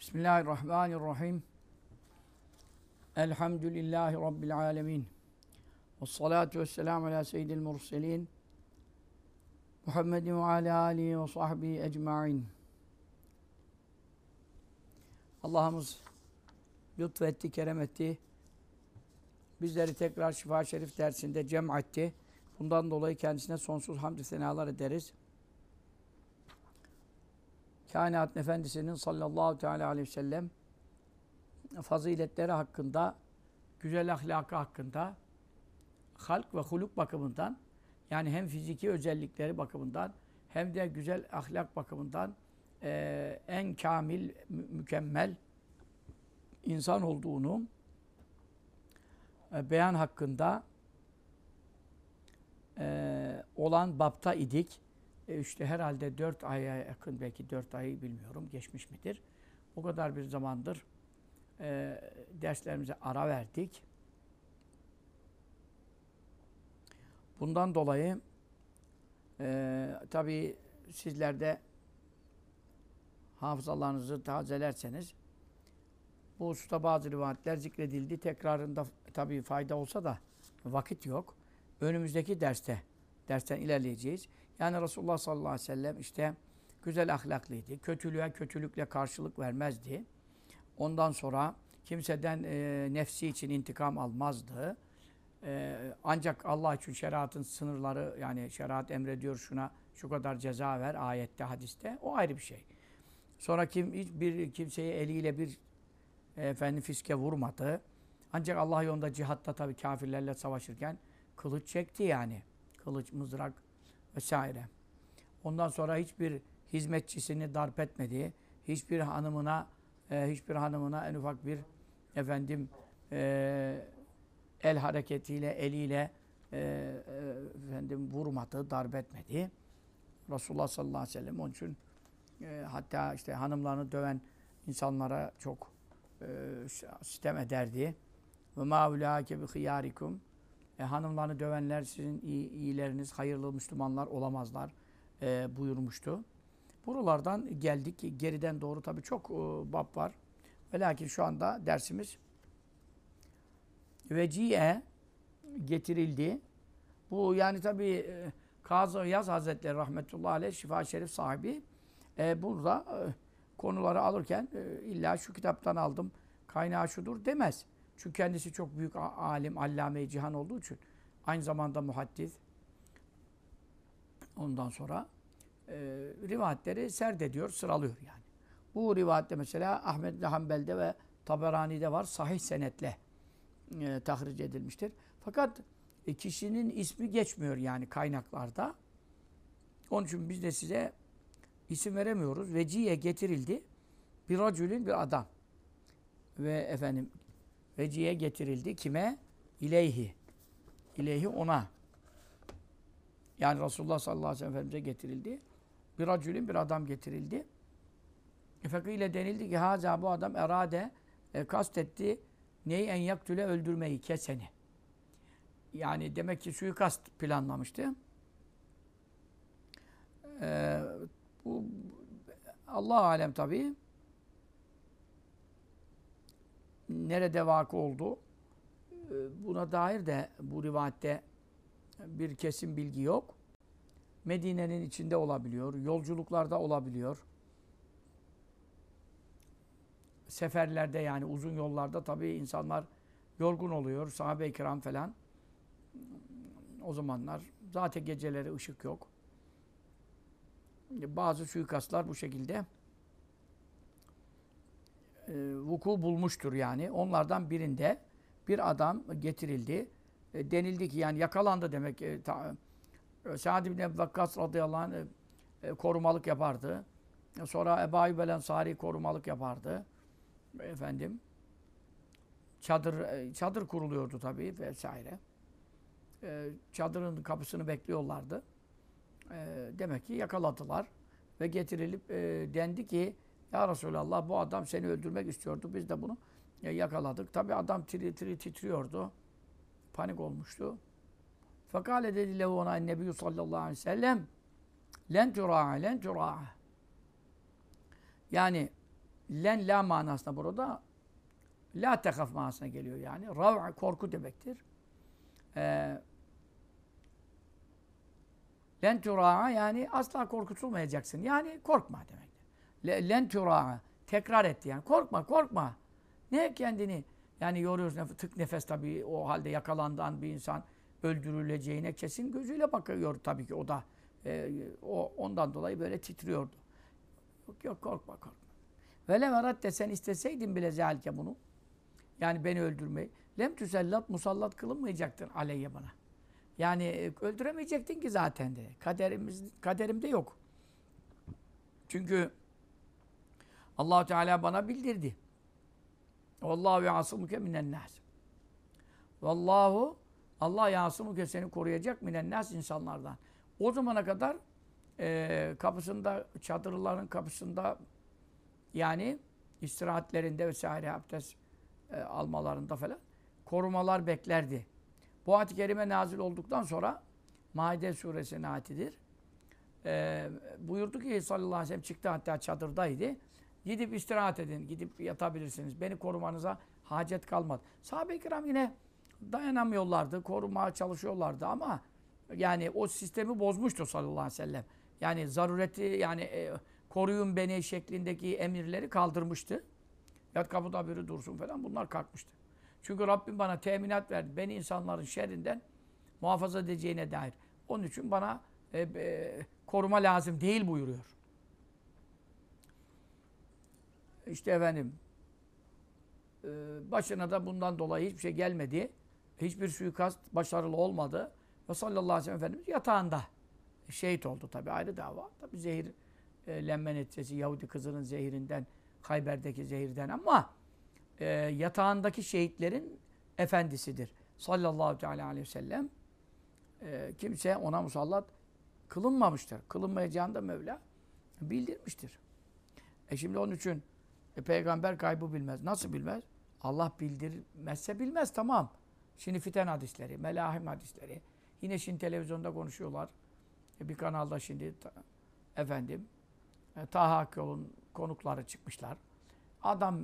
Bismillahirrahmanirrahim. Elhamdülillahi Rabbil alemin. Ve salatu ve selamu ala seyyidil murselin. Muhammedin ve ala alihi ve sahbihi ecma'in. Allah'ımız lütfetti, kerem etti. Bizleri tekrar Şifa Şerif dersinde cem etti. Bundan dolayı kendisine sonsuz hamdü senalar ederiz. Kainat Efendisi'nin sallallahu teala aleyhi ve sellem faziletleri hakkında, güzel ahlakı hakkında, halk ve huluk bakımından, yani hem fiziki özellikleri bakımından, hem de güzel ahlak bakımından e, en kamil, mü mükemmel insan olduğunu e, beyan hakkında e, olan bapta idik. E işte herhalde dört aya yakın, belki dört ayı bilmiyorum, geçmiş midir? O kadar bir zamandır e, derslerimize ara verdik. Bundan dolayı e, tabii sizler de hafızalarınızı tazelerseniz bu hususta bazı rivayetler zikredildi. Tekrarında tabii fayda olsa da vakit yok. Önümüzdeki derste, dersten ilerleyeceğiz. Yani Resulullah sallallahu aleyhi ve sellem işte güzel ahlaklıydı. Kötülüğe kötülükle karşılık vermezdi. Ondan sonra kimseden e, nefsi için intikam almazdı. E, ancak Allah için şeriatın sınırları yani şeriat emrediyor şuna şu kadar ceza ver ayette, hadiste. O ayrı bir şey. Sonra kim hiçbir kimseyi eliyle bir efendim fiske vurmadı. Ancak Allah yolunda cihatta tabii kafirlerle savaşırken kılıç çekti yani. Kılıç, mızrak vesaire. Ondan sonra hiçbir hizmetçisini darp etmedi. Hiçbir hanımına e, hiçbir hanımına en ufak bir efendim e, el hareketiyle, eliyle e, e, efendim vurmadı, darp etmedi. Resulullah sallallahu aleyhi ve sellem onun için e, hatta işte hanımlarını döven insanlara çok e, sistem ederdi. Ve ma ulâke bi hıyârikum e, hanımlarını dövenler sizin iyi, iyileriniz, hayırlı Müslümanlar olamazlar e, buyurmuştu. Buralardan geldik. Geriden doğru tabii çok e, bab var. Ve lakin şu anda dersimiz veciye getirildi. Bu yani tabii e, Kazı Yaz Hazretleri rahmetullahi aleyh şifa şerif sahibi e, burada e, konuları alırken e, illa şu kitaptan aldım kaynağı şudur demez. Çünkü kendisi çok büyük alim, allame-i cihan olduğu için aynı zamanda muhaddis. Ondan sonra e, rivayetleri serdediyor, sıralıyor yani. Bu rivayette mesela Ahmet Hanbel'de ve Taberani'de var. Sahih senetle e, tahric edilmiştir. Fakat e, kişinin ismi geçmiyor yani kaynaklarda. Onun için biz de size isim veremiyoruz. Veciye getirildi. Bir racülün bir adam. Ve efendim veciye getirildi. Kime? İleyhi. İleyhi ona. Yani Resulullah sallallahu aleyhi ve sellem Efendimiz'e getirildi. Bir racülün bir adam getirildi. E, ile denildi ki haza bu adam erade e, kastetti neyi en yaktüle öldürmeyi keseni. Yani demek ki suikast planlamıştı. Ee, bu Allah alem tabii nerede vakı oldu? Ee, buna dair de bu rivayette bir kesin bilgi yok. Medine'nin içinde olabiliyor, yolculuklarda olabiliyor. Seferlerde yani uzun yollarda tabii insanlar yorgun oluyor. Sahabe-i kiram falan. O zamanlar zaten geceleri ışık yok. Bazı suikastlar bu şekilde e, vuku bulmuştur yani. Onlardan birinde bir adam getirildi. E, denildi ki yani yakalandı demek. E, ta, e, Sa'd ibn Vakkas radıyallahu anh e, e, korumalık yapardı. Sonra Ebu Ayyub el korumalık yapardı. Efendim çadır e, çadır kuruluyordu tabii vesaire. E, çadırın kapısını bekliyorlardı. E, demek ki yakaladılar ve getirilip e, dendi ki ya Resulallah bu adam seni öldürmek istiyordu. Biz de bunu yakaladık. Tabi adam tiri tiri titriyordu. Panik olmuştu. Fakale dedi lehu ona Nebi sallallahu aleyhi ve sellem len tura'a len tura'a yani len la manasına burada la tekaf manasına geliyor yani. Rav korku demektir. Ee, len tura'a yani asla korkutulmayacaksın. Yani korkma demek. Le- Len tura'a tekrar etti yani. Korkma, korkma. Ne kendini yani yoruyorsun. Tık nefes tabii o halde yakalandan bir insan öldürüleceğine kesin gözüyle bakıyor tabii ki o da. Ee, o ondan dolayı böyle titriyordu. Yok yok korkma korkma. Vele verat de sen isteseydin bile zelke bunu. Yani beni öldürmeyi. Lem tüsellat musallat kılınmayacaktır aleyye bana. Yani e, öldüremeyecektin ki zaten de. Kaderimiz kaderimde yok. Çünkü Allahu Teala bana bildirdi. Vallahu yasumuke minen nas. Vallahu Allah yasumuke seni koruyacak minen nas insanlardan. O zamana kadar e, kapısında çadırların kapısında yani istirahatlerinde vesaire abdest e, almalarında falan korumalar beklerdi. Bu ayet-i kerime nazil olduktan sonra Maide suresinin ayetidir. E, buyurdu ki sallallahu aleyhi ve sellem çıktı hatta çadırdaydı. Gidip istirahat edin, gidip yatabilirsiniz. Beni korumanıza hacet kalmadı. Sahabe-i kiram yine dayanamıyorlardı, korumaya çalışıyorlardı ama yani o sistemi bozmuştu sallallahu aleyhi ve sellem. Yani zarureti yani e, koruyun beni şeklindeki emirleri kaldırmıştı. Yat kapıda biri dursun falan bunlar kalkmıştı. Çünkü Rabbim bana teminat verdi. Beni insanların şerrinden muhafaza edeceğine dair. Onun için bana e, e, koruma lazım değil buyuruyor. İşte efendim e, başına da bundan dolayı hiçbir şey gelmedi. Hiçbir suikast başarılı olmadı. Ve sallallahu aleyhi ve sellem Efendimiz yatağında şehit oldu tabi ayrı dava. Tabi zehir e, neticesi Yahudi kızının zehirinden Hayber'deki zehirden ama e, yatağındaki şehitlerin efendisidir. Sallallahu teala aleyhi ve sellem e, kimse ona musallat kılınmamıştır. Kılınmayacağını da Mevla bildirmiştir. E şimdi onun için e, peygamber kaybı bilmez. Nasıl bilmez? Allah bildirmezse bilmez tamam. Şimdi fiten hadisleri, melahim hadisleri. Yine şimdi televizyonda konuşuyorlar. E, bir kanalda şimdi efendim e, Taha Akyol'un konukları çıkmışlar. Adam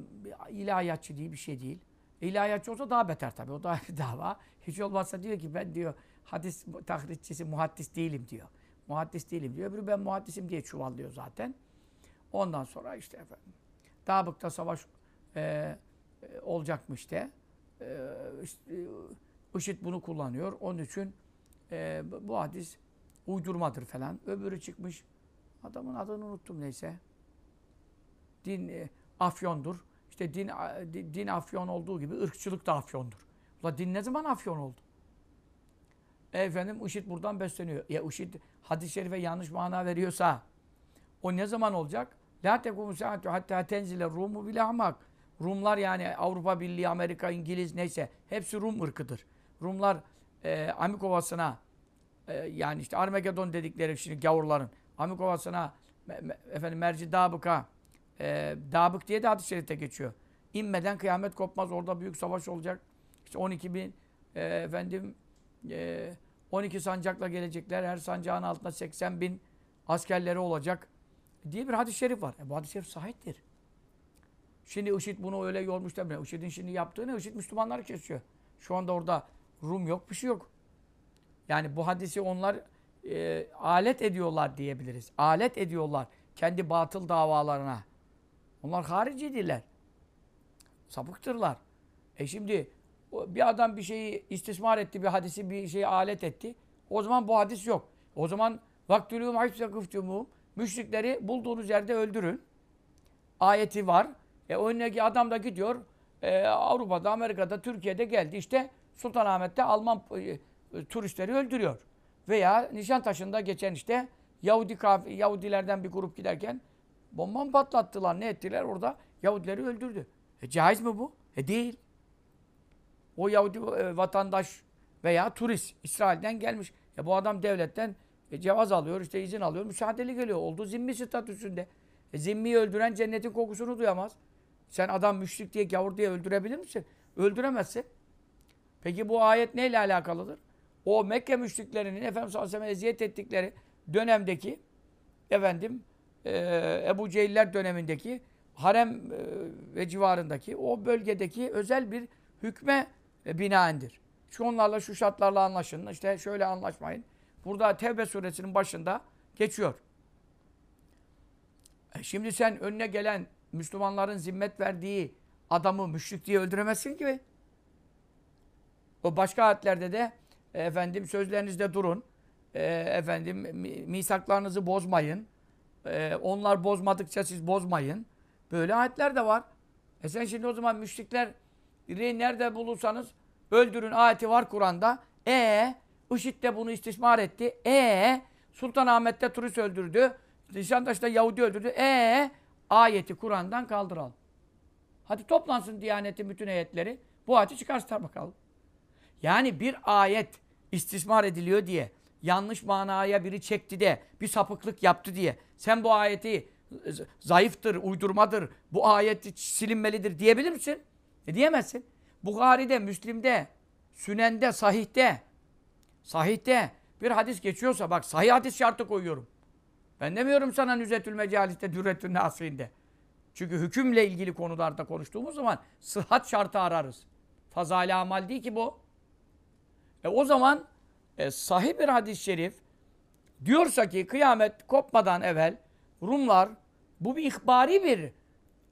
ilahiyatçı değil bir şey değil. İlahiyatçı olsa daha beter tabii. O da dava. Hiç olmazsa diyor ki ben diyor hadis tahritçisi, muhaddis değilim diyor. Muhaddis değilim diyor. Öbürü ben muhaddisim diye çuvallıyor zaten. Ondan sonra işte efendim. Dağbık'ta savaş e, e, olacakmış de. E, işte, e, IŞİD bunu kullanıyor. Onun için e, bu hadis uydurmadır falan. Öbürü çıkmış. Adamın adını unuttum neyse. Din e, afyondur. İşte din, din afyon olduğu gibi ırkçılık da afyondur. Ula din ne zaman afyon oldu? E efendim IŞİD buradan besleniyor. Ya IŞİD hadis-i şerife yanlış mana veriyorsa o ne zaman olacak? La tekumu saatu hatta tenzile Rumu bile hamak. Rumlar yani Avrupa Birliği, Amerika, İngiliz neyse hepsi Rum ırkıdır. Rumlar e, Amikovası'na e, yani işte Armagedon dedikleri şimdi gavurların Amikovası'na efendim Merci Dabık'a e, Dabık diye de hadis-i şerifte geçiyor. İnmeden kıyamet kopmaz. Orada büyük savaş olacak. İşte 12 bin e, efendim e, 12 sancakla gelecekler. Her sancağın altında 80 bin askerleri olacak diye bir hadis-i şerif var. E, bu hadis-i şerif sahiptir. Şimdi IŞİD bunu öyle yormuş demiyor. IŞİD'in şimdi yaptığı ne? IŞİD Müslümanları kesiyor. Şu anda orada Rum yok, bir şey yok. Yani bu hadisi onlar e, alet ediyorlar diyebiliriz. Alet ediyorlar kendi batıl davalarına. Onlar haricidirler. Sapıktırlar. E şimdi bir adam bir şeyi istismar etti, bir hadisi bir şeyi alet etti. O zaman bu hadis yok. O zaman vaktülûm haysakıftûmûm müşrikleri bulduğunuz yerde öldürün. Ayeti var. E önündeki adam da gidiyor e, Avrupa'da, Amerika'da, Türkiye'de geldi. İşte Sultanahmet'te Alman e, turistleri öldürüyor. Veya Nişantaşı'nda geçen işte Yahudi Yahudilerden bir grup giderken bomba mı patlattılar, ne ettiler orada? Yahudileri öldürdü. E caiz mi bu? E değil. O Yahudi e, vatandaş veya turist İsrail'den gelmiş. E bu adam devletten e, cevaz alıyor, işte izin alıyor, müsaadeli geliyor. Olduğu zimmi statüsünde. E, zimmiyi öldüren cennetin kokusunu duyamaz. Sen adam müşrik diye, gavur diye öldürebilir misin? Öldüremezsin. Peki bu ayet neyle alakalıdır? O Mekke müşriklerinin Efendimiz sallallahu aleyhi ve eziyet ettikleri dönemdeki efendim e, Ebu Cehiller dönemindeki harem e, ve civarındaki o bölgedeki özel bir hükme e, binaendir. Şu onlarla şu şartlarla anlaşın. işte şöyle anlaşmayın. Burada Tevbe suresinin başında geçiyor. E şimdi sen önüne gelen Müslümanların zimmet verdiği adamı müşrik diye öldüremezsin ki. O başka ayetlerde de e, efendim sözlerinizde durun. E, efendim misaklarınızı bozmayın. E, onlar bozmadıkça siz bozmayın. Böyle ayetler de var. E sen şimdi o zaman müşrikler nerede bulursanız öldürün ayeti var Kur'an'da. E IŞİD de bunu istismar etti. E Sultanahmet'te turist öldürdü. Nişantaş'ta Yahudi öldürdü. E ayeti Kur'an'dan kaldıralım. Hadi toplansın Diyanet'in bütün heyetleri. Bu ayeti çıkarsınlar bakalım. Yani bir ayet istismar ediliyor diye, yanlış manaya biri çekti de, bir sapıklık yaptı diye, sen bu ayeti zayıftır, uydurmadır, bu ayet silinmelidir diyebilir misin? E diyemezsin. Bukhari'de, Müslim'de, Sünen'de, Sahih'te, Sahih'te bir hadis geçiyorsa, bak sahih hadis şartı koyuyorum. Ben demiyorum sana Nüzetül Mecalis'te, Dürretül Nasir'inde. Çünkü hükümle ilgili konularda konuştuğumuz zaman sıhhat şartı ararız. Fazale amal değil ki bu. E o zaman e, sahih bir hadis-i şerif diyorsa ki kıyamet kopmadan evvel Rumlar bu bir ihbari bir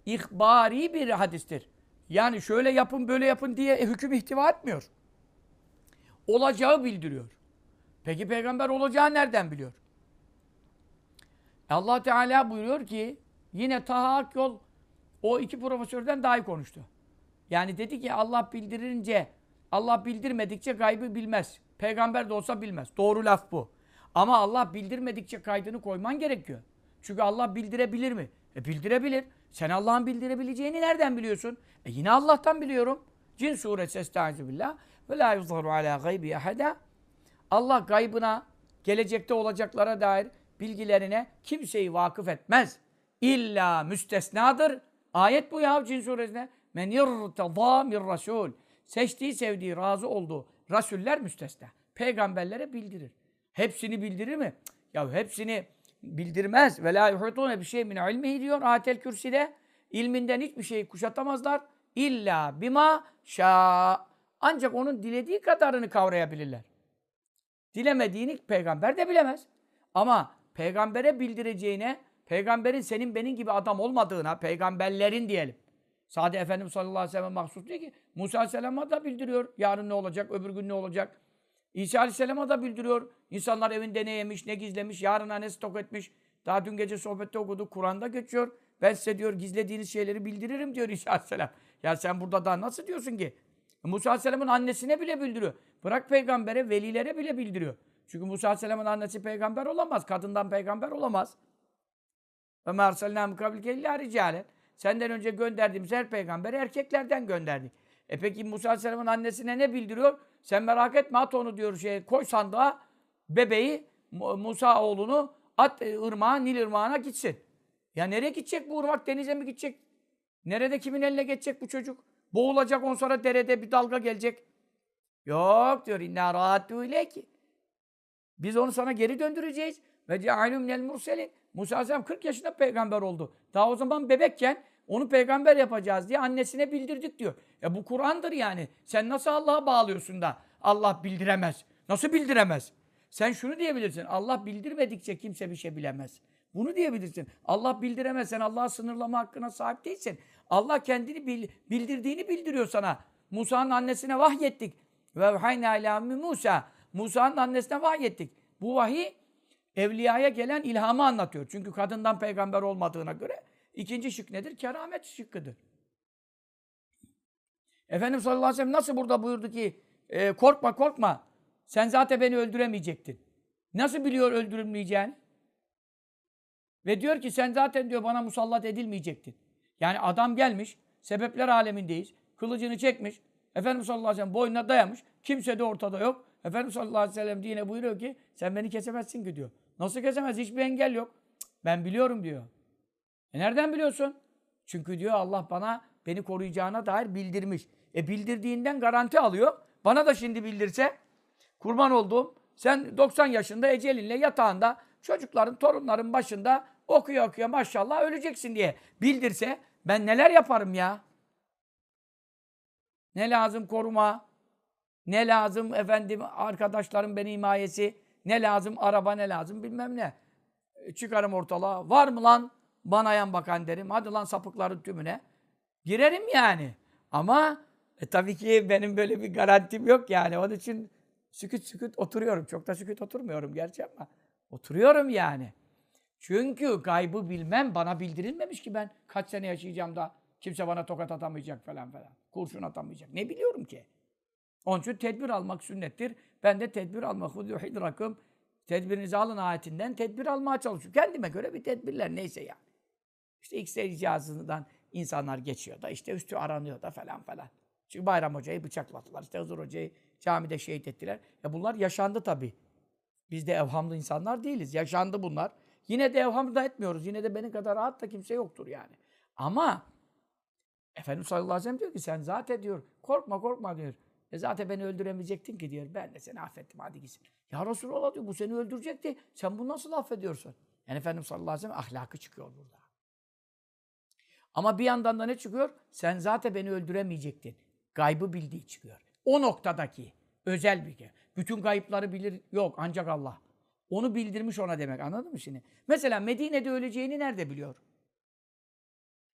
ihbari bir hadistir. Yani şöyle yapın böyle yapın diye hüküm ihtiva etmiyor. Olacağı bildiriyor. Peki peygamber olacağı nereden biliyor? Allah Teala buyuruyor ki yine Taha yol o iki profesörden daha iyi konuştu. Yani dedi ki Allah bildirince Allah bildirmedikçe gaybı bilmez. Peygamber de olsa bilmez. Doğru laf bu. Ama Allah bildirmedikçe kaydını koyman gerekiyor. Çünkü Allah bildirebilir mi? E bildirebilir. Sen Allah'ın bildirebileceğini nereden biliyorsun? E yine Allah'tan biliyorum. Cin suresi Estaizu. Ve la yuzharu ala gaybi ahada. Allah gaybına, gelecekte olacaklara dair bilgilerine kimseyi vakıf etmez. İlla müstesnadır. Ayet bu ya Cin suresine. Men yirtada mir rasul. Seçtiği, sevdiği, razı olduğu rasuller müstesna. Peygamberlere bildirir. Hepsini bildirir mi? Ya hepsini bildirmez. Ve la yuhutune bir şey min ilmihi diyor ayetel kürsüde. İlminden hiçbir şeyi kuşatamazlar. İlla bima şa. Ancak onun dilediği kadarını kavrayabilirler. Dilemediğini peygamber de bilemez. Ama peygambere bildireceğine, peygamberin senin benim gibi adam olmadığına, peygamberlerin diyelim. Sade Efendimiz sallallahu aleyhi ve sellem mahsus değil ki. Musa aleyhisselam'a da bildiriyor yarın ne olacak, öbür gün ne olacak. İsa aleyhisselam'a da bildiriyor. İnsanlar evinde ne yemiş, ne gizlemiş, yarına ne stok etmiş. Daha dün gece sohbette okuduk, Kur'an'da geçiyor. Ben size diyor gizlediğiniz şeyleri bildiririm diyor İsa aleyhisselam. Ya sen burada daha nasıl diyorsun ki? Musa aleyhisselamın annesine bile bildiriyor. Bırak peygambere, velilere bile bildiriyor. Çünkü Musa aleyhisselamın annesi peygamber olamaz. Kadından peygamber olamaz. Ve merselnâ mukabilke illâ ricâlen. Senden önce gönderdiğimiz her peygamberi erkeklerden gönderdik. E peki Musa Aleyhisselam'ın annesine ne bildiriyor? Sen merak etme at onu diyor şey koy sandığa bebeği Musa oğlunu at e, ırmağa Nil ırmağına gitsin. Ya nereye gidecek bu ırmak denize mi gidecek? Nerede kimin eline geçecek bu çocuk? Boğulacak on sonra derede bir dalga gelecek. Yok diyor inna rahattu ki. Biz onu sana geri döndüreceğiz. Ve cealüm minel murselin. Musa Aleyhisselam 40 yaşında peygamber oldu. Daha o zaman bebekken onu peygamber yapacağız diye annesine bildirdik diyor. Ya bu Kur'an'dır yani. Sen nasıl Allah'a bağlıyorsun da Allah bildiremez? Nasıl bildiremez? Sen şunu diyebilirsin. Allah bildirmedikçe kimse bir şey bilemez. Bunu diyebilirsin. Allah bildiremez. Sen Allah'a sınırlama hakkına sahip değilsin. Allah kendini bil, bildirdiğini bildiriyor sana. Musa'nın annesine vahyettik. Ve hayna ila Musa. Musa'nın annesine vahyettik. Bu vahiy evliyaya gelen ilhamı anlatıyor. Çünkü kadından peygamber olmadığına göre ikinci şık nedir? Keramet şıkkıdır. Efendimiz sallallahu aleyhi ve sellem nasıl burada buyurdu ki e, korkma korkma sen zaten beni öldüremeyecektin. Nasıl biliyor öldürülmeyeceğini? Ve diyor ki sen zaten diyor bana musallat edilmeyecektin. Yani adam gelmiş, sebepler alemindeyiz. Kılıcını çekmiş. Efendimiz sallallahu aleyhi ve sellem boynuna dayamış. Kimse de ortada yok. Efendimiz sallallahu aleyhi ve sellem dine buyuruyor ki sen beni kesemezsin ki diyor. Nasıl kesemez? Hiçbir engel yok. ben biliyorum diyor. E nereden biliyorsun? Çünkü diyor Allah bana beni koruyacağına dair bildirmiş. E bildirdiğinden garanti alıyor. Bana da şimdi bildirse kurban olduğum sen 90 yaşında ecelinle yatağında çocukların, torunların başında okuya okuya maşallah öleceksin diye bildirse Ben neler yaparım ya? Ne lazım koruma? Ne lazım efendim arkadaşlarım beni himayesi? Ne lazım araba ne lazım bilmem ne. E, Çıkarım ortalığa. Var mı lan bana yan bakan derim. Hadi lan sapıkların tümüne. Girerim yani. Ama e, tabii ki benim böyle bir garantim yok yani. Onun için süküt süküt oturuyorum. Çok da süküt oturmuyorum gerçi ama oturuyorum yani. Çünkü gaybı bilmem bana bildirilmemiş ki ben kaç sene yaşayacağım da kimse bana tokat atamayacak falan falan. Kurşun atamayacak. Ne biliyorum ki? Onun için tedbir almak sünnettir. Ben de tedbir almak hudû hidrakum tedbirinizi alın ayetinden tedbir almaya çalışıyorum. Kendime göre bir tedbirler neyse yani. İşte X-ray insanlar geçiyor da işte üstü aranıyor da falan falan. Çünkü Bayram Hoca'yı bıçakladılar. İşte Huzur Hoca'yı camide şehit ettiler. Ya bunlar yaşandı tabii. Biz de evhamlı insanlar değiliz. Yaşandı bunlar. Yine de evham da etmiyoruz. Yine de benim kadar rahat da kimse yoktur yani. Ama Efendimiz sallallahu aleyhi ve sellem diyor ki sen zaten diyor korkma korkma diyor. E zaten beni öldüremeyecektin ki diyor. Ben de seni affettim hadi gitsin. Ya Resulallah diyor bu seni öldürecekti. Sen bunu nasıl affediyorsun? Yani Efendimiz sallallahu aleyhi ve sellem ahlakı çıkıyor burada. Ama bir yandan da ne çıkıyor? Sen zaten beni öldüremeyecektin. Gaybı bildiği çıkıyor. O noktadaki özel bilgi. Bütün gayıpları bilir yok ancak Allah. Onu bildirmiş ona demek anladın mı şimdi? Mesela Medine'de öleceğini nerede biliyor?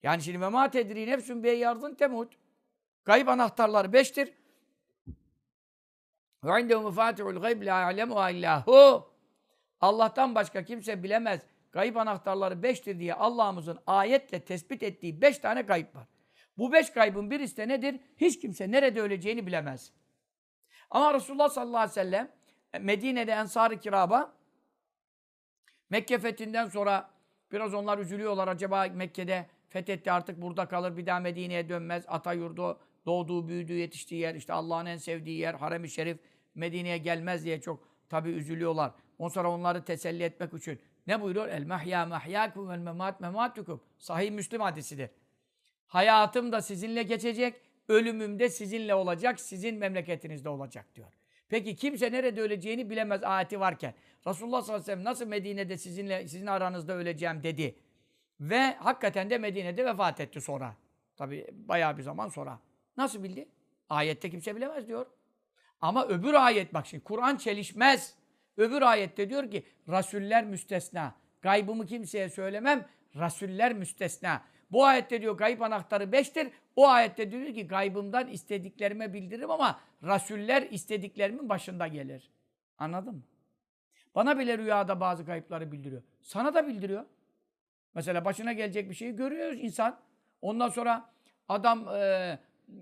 Yani şimdi ve ma tedri nefsün be yardın temut. Gayb anahtarları beştir. Ve indehu mefatihul gayb la ya'lemuha illahu. Allah'tan başka kimse bilemez. Gayb anahtarları beştir diye Allah'ımızın ayetle tespit ettiği beş tane gayb var. Bu beş gaybın birisi de nedir? Hiç kimse nerede öleceğini bilemez. Ama Resulullah sallallahu aleyhi ve sellem Medine'de Ensar-ı Kiraba Mekke fethinden sonra biraz onlar üzülüyorlar. Acaba Mekke'de fethetti artık burada kalır bir daha Medine'ye dönmez. Ata yurdu, doğduğu, büyüdüğü, yetiştiği yer, işte Allah'ın en sevdiği yer, harem-i şerif Medine'ye gelmez diye çok tabi üzülüyorlar. Ondan sonra onları teselli etmek için ne buyuruyor? El mahya mahyakum vel memat mematukum. Sahih Müslim hadisidir. Hayatım da sizinle geçecek, ölümüm de sizinle olacak, sizin memleketinizde olacak diyor. Peki kimse nerede öleceğini bilemez ayeti varken. Resulullah sallallahu aleyhi ve sellem nasıl Medine'de sizinle sizin aranızda öleceğim dedi. Ve hakikaten de Medine'de vefat etti sonra. Tabi bayağı bir zaman sonra. Nasıl bildi? Ayette kimse bilemez diyor. Ama öbür ayet bak şimdi Kur'an çelişmez. Öbür ayette diyor ki Rasuller müstesna. Gaybımı kimseye söylemem. Rasuller müstesna. Bu ayette diyor gayb anahtarı beştir. O ayette diyor ki gaybımdan istediklerime bildiririm ama Rasuller istediklerimin başında gelir. Anladın mı? Bana bile rüyada bazı kayıpları bildiriyor. Sana da bildiriyor. Mesela başına gelecek bir şeyi görüyoruz insan. Ondan sonra adam e,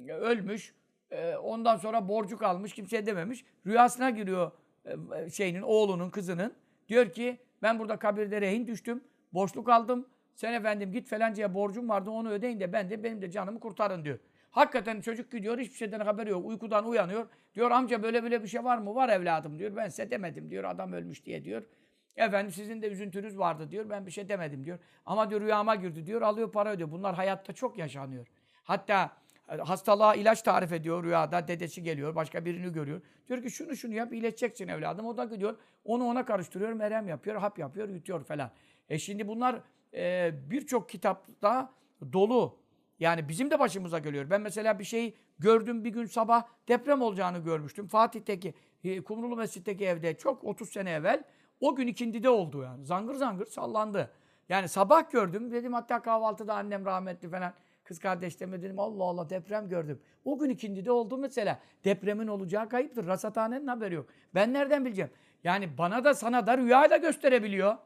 ölmüş. E, ondan sonra borcu kalmış. Kimseye dememiş. Rüyasına giriyor e, şeyinin, oğlunun, kızının. Diyor ki ben burada kabirde rehin düştüm. Borçluk aldım. Sen efendim git falancaya borcum vardı onu ödeyin de ben de benim de canımı kurtarın diyor. Hakikaten çocuk gidiyor hiçbir şeyden haberi yok. Uykudan uyanıyor. Diyor amca böyle böyle bir şey var mı? Var evladım diyor. Ben size demedim diyor. Adam ölmüş diye diyor. Efendim sizin de üzüntünüz vardı diyor. Ben bir şey demedim diyor. Ama diyor rüyama girdi diyor. Alıyor para ödüyor. Bunlar hayatta çok yaşanıyor. Hatta e, hastalığa ilaç tarif ediyor rüyada. Dedesi geliyor. Başka birini görüyor. Diyor ki şunu şunu yap iyileşeceksin evladım. O da gidiyor. Onu ona karıştırıyor. Merhem yapıyor. Hap yapıyor. Yutuyor falan. E şimdi bunlar e, birçok kitapta dolu. Yani bizim de başımıza geliyor. Ben mesela bir şeyi gördüm bir gün sabah deprem olacağını görmüştüm. Fatih'teki, e, Kumrulu Mescid'deki evde çok 30 sene evvel. O gün ikindide oldu yani. Zangır zangır sallandı. Yani sabah gördüm. Dedim hatta kahvaltıda annem rahmetli falan. Kız kardeşlerime dedim Allah Allah deprem gördüm. O gün ikindide oldu mesela. Depremin olacağı kayıptır. Rasathanenin haberi yok. Ben nereden bileceğim? Yani bana da sana da rüyayla gösterebiliyor.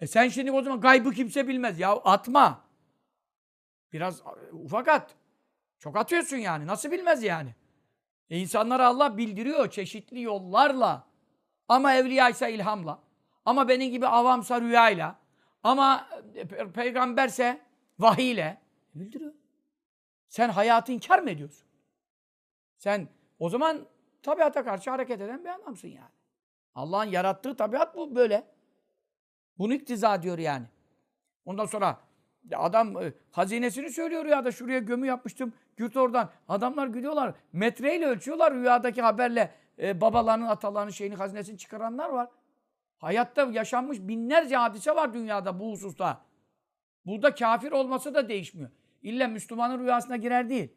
E sen şimdi o zaman gaybı kimse bilmez. Ya atma. Biraz ufak at. Çok atıyorsun yani. Nasıl bilmez yani? E insanlara Allah bildiriyor çeşitli yollarla. Ama evliya ise ilhamla. Ama benim gibi avamsa rüyayla. Ama pe peygamberse vahiyle. Bildiriyor. Sen hayatı inkar mı ediyorsun? Sen o zaman tabiata karşı hareket eden bir adamsın yani. Allah'ın yarattığı tabiat bu böyle. Bunu iktiza diyor yani. Ondan sonra adam e, hazinesini söylüyor rüyada. Şuraya gömü yapmıştım. Gürt oradan. Adamlar gülüyorlar. Metreyle ölçüyorlar rüyadaki haberle. E, babalarının, atalarının şeyini, hazinesini çıkaranlar var. Hayatta yaşanmış binlerce hadise var dünyada bu hususta. Burada kafir olması da değişmiyor. İlla Müslümanın rüyasına girer değil.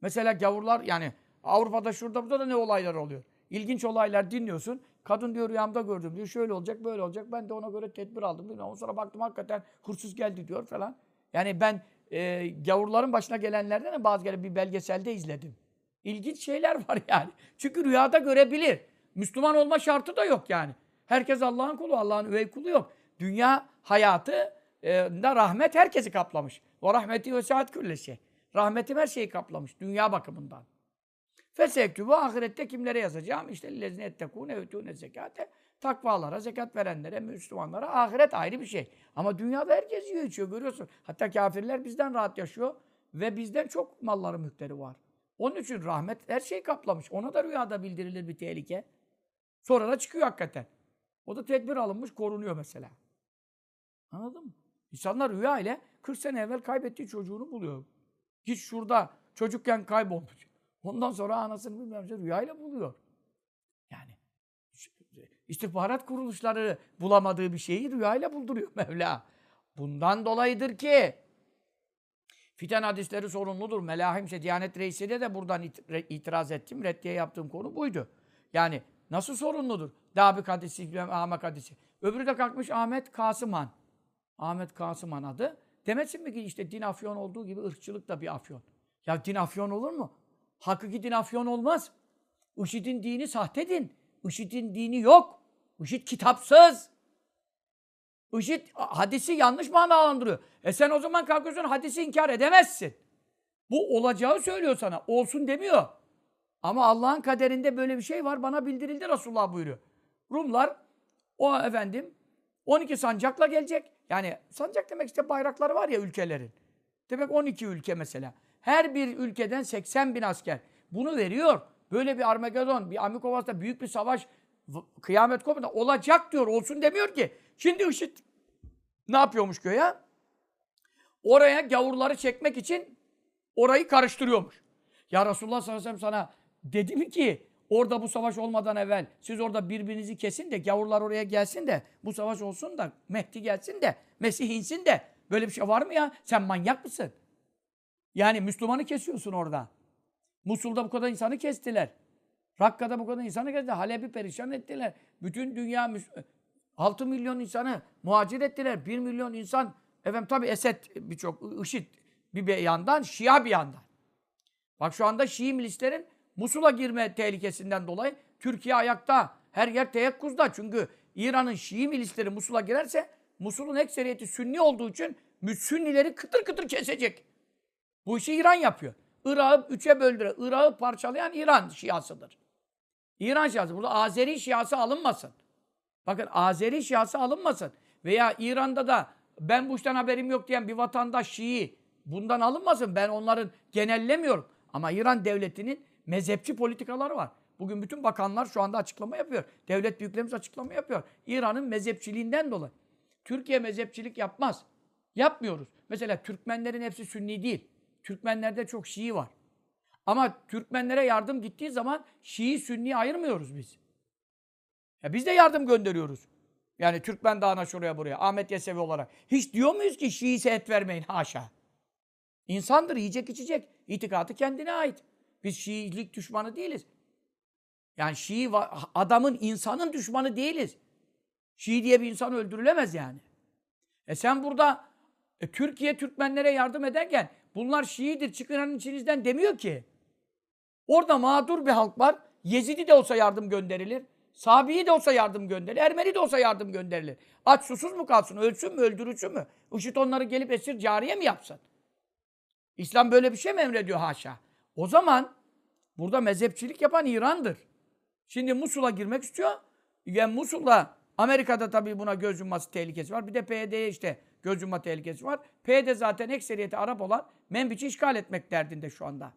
Mesela gavurlar yani Avrupa'da şurada burada da ne olaylar oluyor. İlginç olaylar dinliyorsun. Kadın diyor rüyamda gördüm diyor. Şöyle olacak böyle olacak. Ben de ona göre tedbir aldım. Diyor. Ondan sonra baktım hakikaten hırsız geldi diyor falan. Yani ben e, gavurların başına gelenlerden de bazı kere bir belgeselde izledim. İlginç şeyler var yani. Çünkü rüyada görebilir. Müslüman olma şartı da yok yani. Herkes Allah'ın kulu, Allah'ın üvey kulu yok. Dünya hayatı e, da rahmet herkesi kaplamış. O rahmeti ve saat külle şey. Rahmetim her şeyi kaplamış dünya bakımından. Fesektubu ahirette kimlere yazacağım? İşte lezine ettekûne ötûne zekate. Takvalara, zekat verenlere, Müslümanlara ahiret ayrı bir şey. Ama dünyada herkes yiyor içiyor görüyorsun. Hatta kafirler bizden rahat yaşıyor ve bizden çok malları mülkleri var. Onun için rahmet her şeyi kaplamış. Ona da rüyada bildirilir bir tehlike. Sonra da çıkıyor hakikaten. O da tedbir alınmış, korunuyor mesela. Anladın mı? İnsanlar rüya ile 40 sene evvel kaybettiği çocuğunu buluyor. Git şurada çocukken kaybolmuş. Ondan sonra anasını bilmem ne rüyayla buluyor. Yani istihbarat kuruluşları bulamadığı bir şeyi rüyayla bulduruyor Mevla. Bundan dolayıdır ki fiten hadisleri sorumludur. Melahimse Diyanet Reisi'ne de buradan it- itiraz ettim. Reddiye yaptığım konu buydu. Yani nasıl sorumludur? Dabık hadisi, Ahmet hadisi. Öbürü de kalkmış Ahmet Kasıman. Ahmet Kasıman adı. Demesin mi ki işte din afyon olduğu gibi ırkçılık da bir afyon. Ya din afyon olur mu? Hakiki din afyon olmaz. IŞİD'in dini sahte din. IŞİD'in dini yok. IŞİD kitapsız. IŞİD hadisi yanlış manalandırıyor. E sen o zaman kalkıyorsun hadisi inkar edemezsin. Bu olacağı söylüyor sana. Olsun demiyor. Ama Allah'ın kaderinde böyle bir şey var. Bana bildirildi Resulullah buyuruyor. Rumlar o efendim 12 sancakla gelecek. Yani sancak demek işte bayrakları var ya ülkelerin. Demek 12 ülke mesela. Her bir ülkeden 80 bin asker. Bunu veriyor. Böyle bir Armagedon, bir Amikovas'ta büyük bir savaş kıyamet kopmadan olacak diyor. Olsun demiyor ki. Şimdi IŞİD ne yapıyormuş göğe? Oraya gavurları çekmek için orayı karıştırıyormuş. Ya Resulullah sallallahu aleyhi ve sellem sana dedi mi ki orada bu savaş olmadan evvel siz orada birbirinizi kesin de gavurlar oraya gelsin de bu savaş olsun da Mehdi gelsin de Mesih insin de böyle bir şey var mı ya? Sen manyak mısın? Yani Müslümanı kesiyorsun orada. Musul'da bu kadar insanı kestiler. Rakka'da bu kadar insanı kestiler. Halep'i perişan ettiler. Bütün dünya 6 milyon insanı muhacir ettiler. 1 milyon insan efendim tabi Esed birçok IŞİD bir yandan, Şia bir yandan. Bak şu anda Şii milislerin Musul'a girme tehlikesinden dolayı Türkiye ayakta. Her yer teyakkuzda. Çünkü İran'ın Şii milisleri Musul'a girerse Musul'un ekseriyeti Sünni olduğu için Sünnileri kıtır kıtır kesecek. Bu işi İran yapıyor. Irak'ı üçe böldüren, Irak'ı parçalayan İran Şiasıdır. İran Şiası. Burada Azeri Şiası alınmasın. Bakın Azeri Şiası alınmasın. Veya İran'da da ben bu işten haberim yok diyen bir vatandaş Şii bundan alınmasın. Ben onların genellemiyorum. Ama İran devletinin mezhepçi politikaları var. Bugün bütün bakanlar şu anda açıklama yapıyor. Devlet büyüklerimiz açıklama yapıyor. İran'ın mezhepçiliğinden dolayı. Türkiye mezhepçilik yapmaz. Yapmıyoruz. Mesela Türkmenlerin hepsi Sünni değil. Türkmenlerde çok Şii var. Ama Türkmenlere yardım gittiği zaman Şii Sünni ayırmıyoruz biz. Ya biz de yardım gönderiyoruz. Yani Türkmen Dağı'na şuraya buraya Ahmet Yesevi olarak. Hiç diyor muyuz ki Şii ise et vermeyin haşa. İnsandır yiyecek içecek. İtikatı kendine ait. Biz Şiilik düşmanı değiliz. Yani Şii adamın, insanın düşmanı değiliz. Şii diye bir insan öldürülemez yani. E sen burada e, Türkiye Türkmenlere yardım ederken bunlar Şiidir çıkın içinizden demiyor ki. Orada mağdur bir halk var. Yezidi de olsa yardım gönderilir. Sabi'yi de olsa yardım gönderilir. Ermeni de olsa yardım gönderilir. Aç susuz mu kalsın? Ölsün mü? Öldürürsün mü? IŞİD onları gelip esir cariye mi yapsın? İslam böyle bir şey mi emrediyor haşa? O zaman burada mezhepçilik yapan İran'dır. Şimdi Musul'a girmek istiyor. Yani Musul'da Amerika'da tabii buna göz yumması tehlikesi var. Bir de PYD'ye işte göz yumma tehlikesi var. PYD zaten ekseriyeti Arap olan Menbiç'i işgal etmek derdinde şu anda.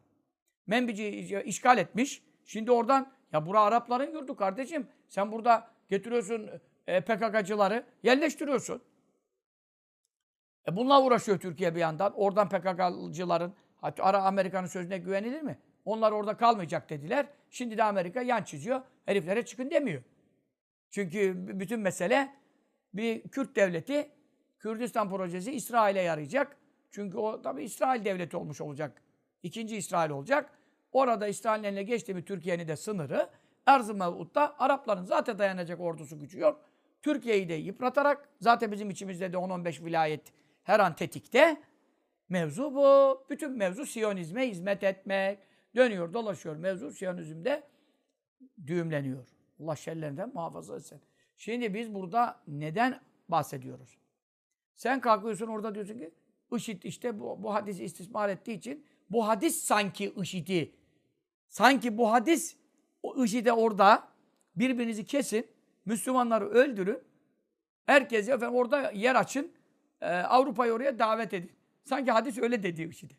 Menbiç'i işgal etmiş. Şimdi oradan ya bura Arapların yurdu kardeşim. Sen burada getiriyorsun e, PKK'cıları yerleştiriyorsun. E bununla uğraşıyor Türkiye bir yandan. Oradan PKK'cıların ara Amerika'nın sözüne güvenilir mi? Onlar orada kalmayacak dediler. Şimdi de Amerika yan çiziyor. Heriflere çıkın demiyor. Çünkü bütün mesele bir Kürt devleti Kürdistan projesi İsrail'e yarayacak. Çünkü o tabi İsrail devleti olmuş olacak. İkinci İsrail olacak. Orada İsrail'in eline geçti mi Türkiye'nin de sınırı Erz-ı Mev'ud'da Arapların zaten dayanacak ordusu gücü yok. Türkiye'yi de yıpratarak zaten bizim içimizde de 10-15 vilayet her an tetikte. Mevzu bu. Bütün mevzu Siyonizme hizmet etmek. Dönüyor, dolaşıyor. Mevzu Siyonizmde düğümleniyor. Allah şerlerinden muhafaza etsin. Şimdi biz burada neden bahsediyoruz? Sen kalkıyorsun orada diyorsun ki IŞİD işte bu, bu hadisi istismar ettiği için bu hadis sanki IŞİD'i sanki bu hadis o IŞİD'e orada birbirinizi kesin, Müslümanları öldürün, herkese efendim orada yer açın, e, Avrupa'yı oraya davet edin. Sanki hadis öyle dedi IŞİD'e.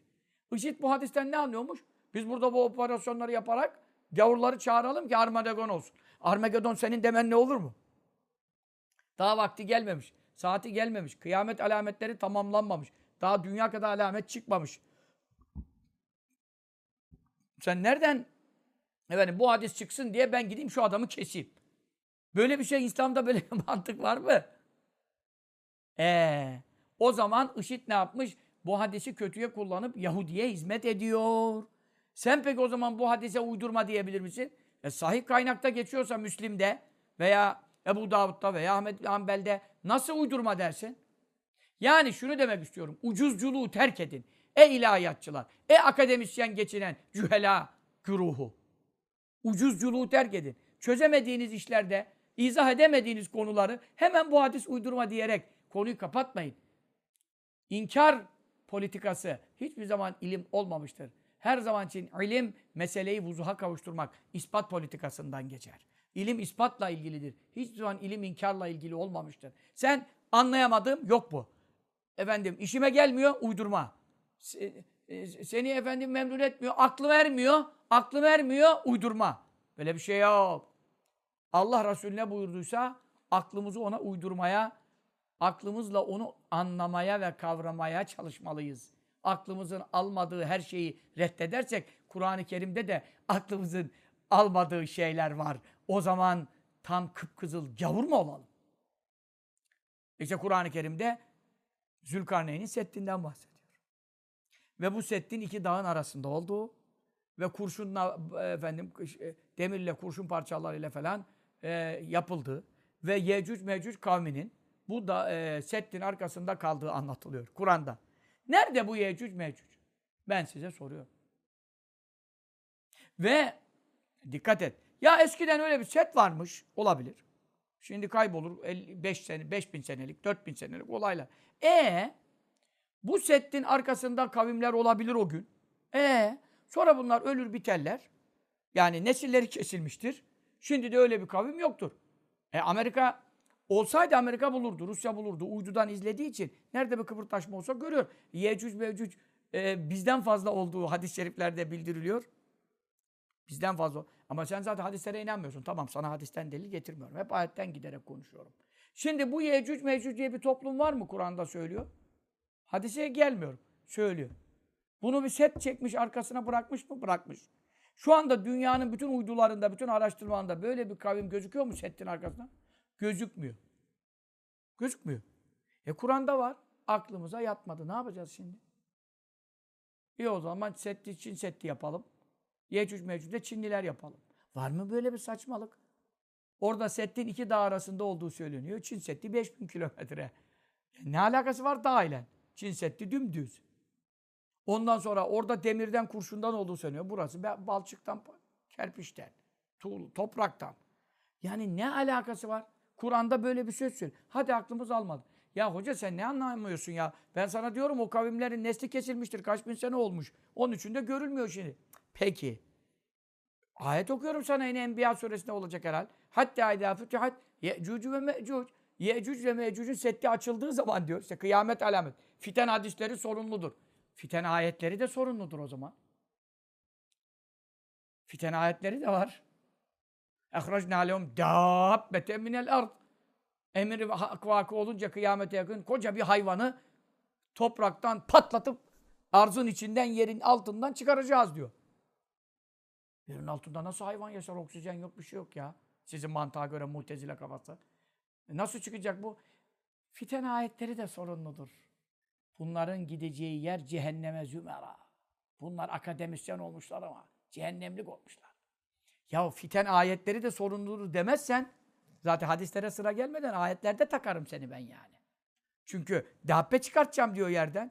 IŞİD bu hadisten ne anlıyormuş? Biz burada bu operasyonları yaparak gavurları çağıralım ki Armageddon olsun. Armageddon senin demen ne olur mu? Daha vakti gelmemiş. Saati gelmemiş. Kıyamet alametleri tamamlanmamış. Daha dünya kadar alamet çıkmamış. Sen nereden efendim bu hadis çıksın diye ben gideyim şu adamı keseyim. Böyle bir şey İslam'da böyle bir mantık var mı? Ee, o zaman IŞİD ne yapmış? Bu hadisi kötüye kullanıp Yahudi'ye hizmet ediyor. Sen peki o zaman bu hadise uydurma diyebilir misin? E, sahih kaynakta geçiyorsa Müslim'de veya Ebu Davud'da veya Ahmet Hanbel'de nasıl uydurma dersin? Yani şunu demek istiyorum. Ucuzculuğu terk edin. E ilahiyatçılar, e akademisyen geçinen cühela güruhu. Ucuzculuğu terk edin. Çözemediğiniz işlerde, izah edemediğiniz konuları hemen bu hadis uydurma diyerek konuyu kapatmayın. İnkar politikası hiçbir zaman ilim olmamıştır. Her zaman için ilim meseleyi vuzuha kavuşturmak, ispat politikasından geçer. İlim ispatla ilgilidir. Hiçbir zaman ilim inkarla ilgili olmamıştır. Sen anlayamadım yok bu. Efendim işime gelmiyor uydurma. Se- e, Seni efendim memnun etmiyor, aklı vermiyor, aklı vermiyor uydurma. Böyle bir şey yok. Allah Resulü ne buyurduysa aklımızı ona uydurmaya, aklımızla onu anlamaya ve kavramaya çalışmalıyız. Aklımızın almadığı her şeyi reddedersek Kur'an-ı Kerim'de de aklımızın almadığı şeyler var. O zaman tam kıpkızıl gavur mu olalım? İşte Kur'an-ı Kerim'de Zülkarneyn'in Settinden bahsediyor. Ve bu Settin iki dağın arasında olduğu ve kurşunla efendim e, demirle kurşun parçalarıyla falan e, yapıldığı ve Yecüc Mecüc kavminin bu da e, Settin arkasında kaldığı anlatılıyor Kur'an'da. Nerede bu Yecüc Mecüc? Ben size soruyorum. Ve dikkat et. Ya eskiden öyle bir set varmış. Olabilir. Şimdi kaybolur. 5 sene, 5000 senelik, 4000 senelik olaylar. E bu settin arkasında kavimler olabilir o gün. E sonra bunlar ölür biterler. Yani nesilleri kesilmiştir. Şimdi de öyle bir kavim yoktur. E Amerika olsaydı Amerika bulurdu, Rusya bulurdu. Uydudan izlediği için nerede bir kıpırtaşma olsa görüyor. Yecüc mevcuc e, bizden fazla olduğu hadis-i şeriflerde bildiriliyor. Bizden fazla. Ama sen zaten hadislere inanmıyorsun. Tamam sana hadisten delil getirmiyorum. Hep ayetten giderek konuşuyorum. Şimdi bu Yecüc Mecüc diye bir toplum var mı Kur'an'da söylüyor? Hadise gelmiyorum. Söylüyor. Bunu bir set çekmiş arkasına bırakmış mı? Bırakmış. Şu anda dünyanın bütün uydularında, bütün araştırmalarında böyle bir kavim gözüküyor mu settin arkasına? Gözükmüyor. Gözükmüyor. E Kur'an'da var. Aklımıza yatmadı. Ne yapacağız şimdi? İyi o zaman setti, Çin setti yapalım. Yecüc Mecüc'de Çinliler yapalım. Var mı böyle bir saçmalık? Orada Settin iki dağ arasında olduğu söyleniyor. Çin Seddi 5000 kilometre. Ne alakası var dağ ile? Çin Seddi dümdüz. Ondan sonra orada demirden, kurşundan olduğu söyleniyor. Burası balçıktan, kerpiçten, tuğul, topraktan. Yani ne alakası var? Kur'an'da böyle bir söz söylüyor. Hadi aklımız almadı. Ya hoca sen ne anlamıyorsun ya? Ben sana diyorum o kavimlerin nesli kesilmiştir. Kaç bin sene olmuş. Onun için de görülmüyor şimdi. Peki. Ayet okuyorum sana yine Enbiya suresinde olacak herhal. Hatta idâ fütühat ye'cûcü ve me'cûc. Ye'cûc ve me'cûcün setti açıldığı zaman diyor. İşte kıyamet alamet. Fiten hadisleri sorumludur. Fiten ayetleri de sorumludur o zaman. Fiten ayetleri de var. اَخْرَجْنَا لَهُمْ دَابَّةً مِنَ الْاَرْضِ Emir vakı olunca kıyamete yakın koca bir hayvanı topraktan patlatıp arzın içinden yerin altından çıkaracağız diyor. Yerin altında nasıl hayvan yaşar? Oksijen yok, bir şey yok ya. Sizin mantığa göre mutezile kafası. E nasıl çıkacak bu? Fiten ayetleri de sorunludur. Bunların gideceği yer cehenneme zümera. Bunlar akademisyen olmuşlar ama cehennemlik olmuşlar. Ya fiten ayetleri de sorunludur demezsen zaten hadislere sıra gelmeden ayetlerde takarım seni ben yani. Çünkü dabbe çıkartacağım diyor yerden.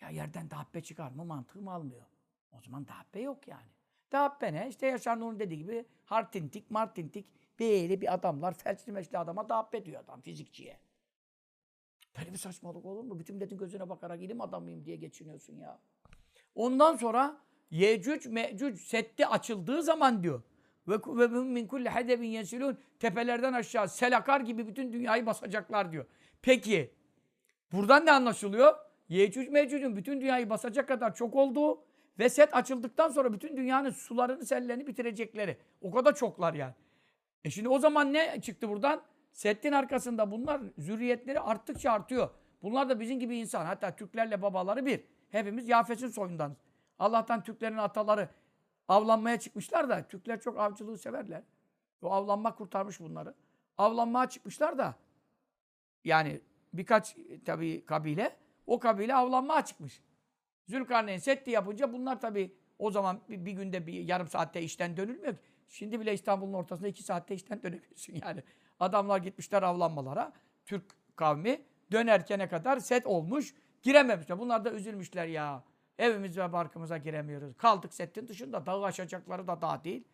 Ya yerden dabbe çıkar mı mantığım almıyor. O zaman dabbe yok yani. Dabbe ne? İşte Yaşar Nur'un dediği gibi hartintik, martintik böyle bir adamlar felçli meçli adama dabbe diyor adam fizikçiye. Böyle bir saçmalık olur mu? Bütün milletin gözüne bakarak ilim adamıyım diye geçiniyorsun ya. Ondan sonra Yecüc Mecüc setti açıldığı zaman diyor. Ve min kulli hadebin yesilun tepelerden aşağı sel akar gibi bütün dünyayı basacaklar diyor. Peki buradan ne anlaşılıyor? Yecüc Mecüc'ün bütün dünyayı basacak kadar çok olduğu ve set açıldıktan sonra bütün dünyanın sularını, sellerini bitirecekleri. O kadar çoklar yani. E şimdi o zaman ne çıktı buradan? Settin arkasında bunlar zürriyetleri arttıkça artıyor. Bunlar da bizim gibi insan. Hatta Türklerle babaları bir. Hepimiz Yafes'in soyundanız. Allah'tan Türklerin ataları avlanmaya çıkmışlar da Türkler çok avcılığı severler. O avlanma kurtarmış bunları. Avlanmaya çıkmışlar da yani birkaç tabii kabile o kabile avlanmaya çıkmış. Zülkarneyn setti yapınca bunlar tabii o zaman bir, bir günde bir yarım saatte işten dönülmüyor ki. Şimdi bile İstanbul'un ortasında iki saatte işten dönemiyorsun yani. Adamlar gitmişler avlanmalara. Türk kavmi dönerkene kadar set olmuş. Girememişler. Bunlar da üzülmüşler ya. Evimiz ve barkımıza giremiyoruz. Kaldık settin dışında. Dağı aşacakları da dağ değil.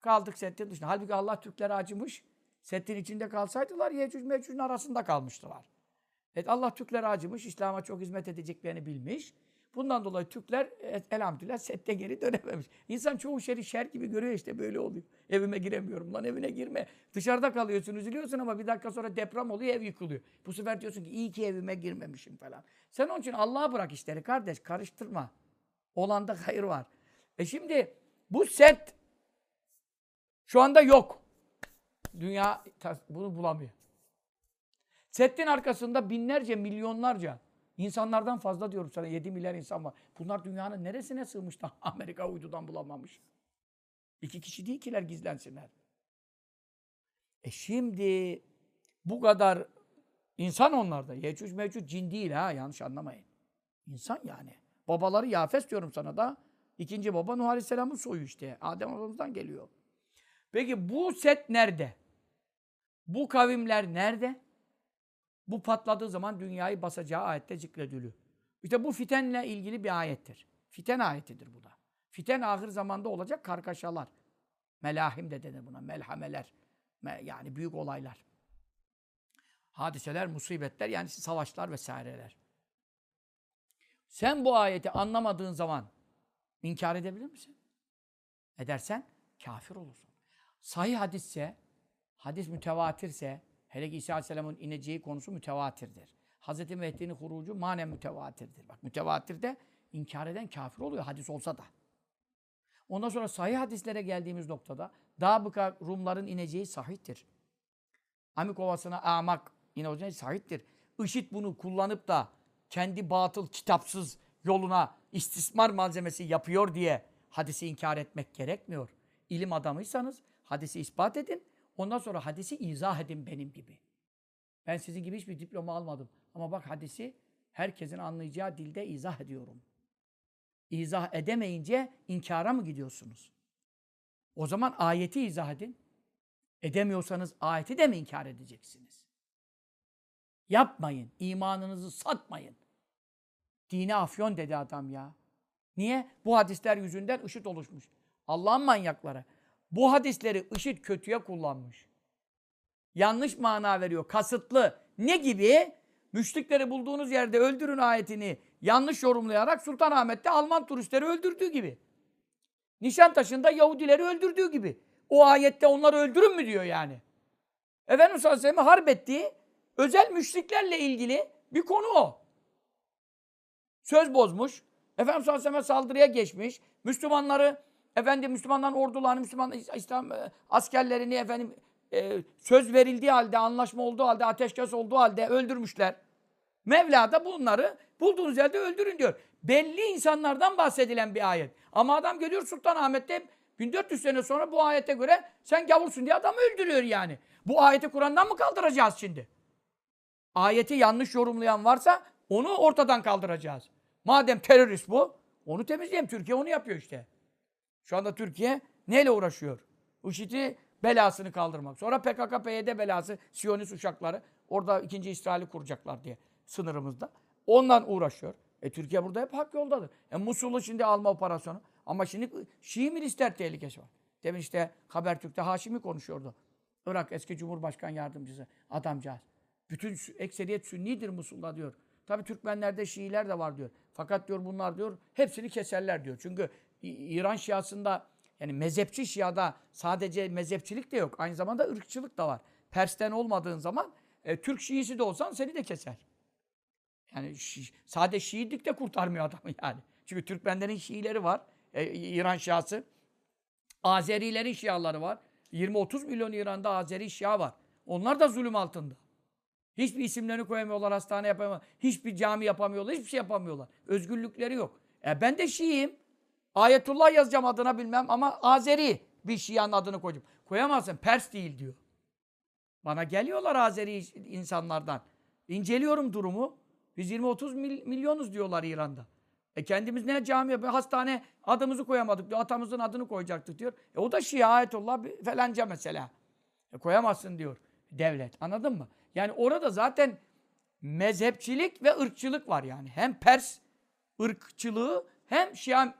Kaldık settin dışında. Halbuki Allah Türklere acımış. Settin içinde kalsaydılar Yecüc Mecüc'ün arasında kalmıştılar. Evet Allah Türklere acımış. İslam'a çok hizmet edeceklerini bilmiş. Bundan dolayı Türkler e, elhamdülillah sette geri dönememiş. İnsan çoğu şeri şer gibi görüyor işte böyle oluyor. Evime giremiyorum lan evine girme. Dışarıda kalıyorsun üzülüyorsun ama bir dakika sonra deprem oluyor ev yıkılıyor. Bu sefer diyorsun ki iyi ki evime girmemişim falan. Sen onun için Allah'a bırak işleri kardeş karıştırma. Olanda hayır var. E şimdi bu set şu anda yok. Dünya bunu bulamıyor. Settin arkasında binlerce, milyonlarca insanlardan fazla diyorum sana 7 milyar insan var. Bunlar dünyanın neresine sığmış da Amerika uydudan bulamamış. İki kişi değil kiler gizlensinler. E şimdi bu kadar insan onlarda. Yecüc mevcut cin değil ha yanlış anlamayın. İnsan yani. Babaları Yafes diyorum sana da. İkinci baba Nuh Aleyhisselam'ın soyu işte. Adem babamızdan geliyor. Peki bu set nerede? Bu kavimler nerede? Bu patladığı zaman dünyayı basacağı ayette zikrediliyor. İşte bu fitenle ilgili bir ayettir. Fiten ayetidir bu da. Fiten ahir zamanda olacak kargaşalar. Melahim de denir buna. Melhameler. Yani büyük olaylar. Hadiseler, musibetler yani savaşlar vesaireler. Sen bu ayeti anlamadığın zaman inkar edebilir misin? Edersen kafir olursun. Sahih hadisse, hadis mütevatirse, hele ki İsa Aleyhisselam'ın ineceği konusu mütevatirdir. Hz. Mehdi'nin hurucu manen mütevatirdir. Bak mütevatirde inkar eden kafir oluyor hadis olsa da. Ondan sonra sahih hadislere geldiğimiz noktada Dabıka Rumların ineceği sahihtir. Amik Ovası'na amak ineceği sahihtir. IŞİD bunu kullanıp da kendi batıl, kitapsız yoluna istismar malzemesi yapıyor diye hadisi inkar etmek gerekmiyor. İlim adamıysanız hadisi ispat edin. Ondan sonra hadisi izah edin benim gibi. Ben sizin gibi hiçbir diploma almadım. Ama bak hadisi herkesin anlayacağı dilde izah ediyorum. İzah edemeyince inkara mı gidiyorsunuz? O zaman ayeti izah edin. Edemiyorsanız ayeti de mi inkar edeceksiniz? Yapmayın. imanınızı satmayın. Dine afyon dedi adam ya. Niye? Bu hadisler yüzünden IŞİD oluşmuş. Allah'ın manyakları. Bu hadisleri IŞİD kötüye kullanmış. Yanlış mana veriyor. Kasıtlı. Ne gibi? Müşrikleri bulduğunuz yerde öldürün ayetini yanlış yorumlayarak Sultanahmet'te Alman turistleri öldürdüğü gibi. Nişantaşı'nda Yahudileri öldürdüğü gibi. O ayette onları öldürün mü diyor yani. Efendimiz sallallahu aleyhi ve ettiği özel müşriklerle ilgili bir konu o. Söz bozmuş. Efendimiz sallallahu aleyhi saldırıya geçmiş. Müslümanları, efendim Müslümanların ordularını, Müslüman İslam e, askerlerini efendim e, söz verildiği halde, anlaşma olduğu halde, ateşkes olduğu halde öldürmüşler. Mevla da bunları bulduğunuz yerde öldürün diyor. Belli insanlardan bahsedilen bir ayet. Ama adam geliyor Sultanahmet'te 1400 sene sonra bu ayete göre sen gavursun diye adamı öldürüyor yani. Bu ayeti Kur'an'dan mı kaldıracağız şimdi? Ayeti yanlış yorumlayan varsa onu ortadan kaldıracağız. Madem terörist bu, onu temizleyelim. Türkiye onu yapıyor işte. Şu anda Türkiye neyle uğraşıyor? IŞİD'i belasını kaldırmak. Sonra PKK, PYD belası, Siyonist uçakları. Orada ikinci İsrail'i kuracaklar diye sınırımızda. Ondan uğraşıyor. E Türkiye burada hep hak yoldadır. E Musul'u şimdi alma operasyonu. Ama şimdi Şii milisler tehlikesi var. Demin işte Habertürk'te Haşimi konuşuyordu. Irak eski Cumhurbaşkan Yardımcısı adamcağız. Bütün ekseriyet Sünnidir Musul'da diyor. Tabii Türkmenlerde Şiiler de var diyor. Fakat diyor bunlar diyor hepsini keserler diyor. Çünkü İran Şiasında yani mezhepçi Şia'da sadece mezhepçilik de yok. Aynı zamanda ırkçılık da var. Pers'ten olmadığın zaman e, Türk Şiisi de olsan seni de keser. Yani Şi- sade Şiilik de kurtarmıyor adamı yani. Çünkü Türkmenlerin Şiileri var. E, İran Şiası. Azerilerin Şiaları var. 20-30 milyon İran'da Azeri Şia var. Onlar da zulüm altında. Hiçbir isimlerini koyamıyorlar, hastane yapamıyorlar. Hiçbir cami yapamıyorlar, hiçbir şey yapamıyorlar. Özgürlükleri yok. E ben de Şiiyim. Ayetullah yazacağım adına bilmem ama Azeri bir Şia'nın adını koyacağım. Koyamazsın, Pers değil diyor. Bana geliyorlar Azeri insanlardan. İnceliyorum durumu. Biz 20-30 mil- milyonuz diyorlar İran'da. E kendimiz ne cami yapıyor? Hastane adımızı koyamadık diyor. Atamızın adını koyacaktık diyor. E o da Şia ayetullah falanca mesela. E koyamazsın diyor devlet. Anladın mı? Yani orada zaten mezhepçilik ve ırkçılık var yani. Hem Pers ırkçılığı hem Şia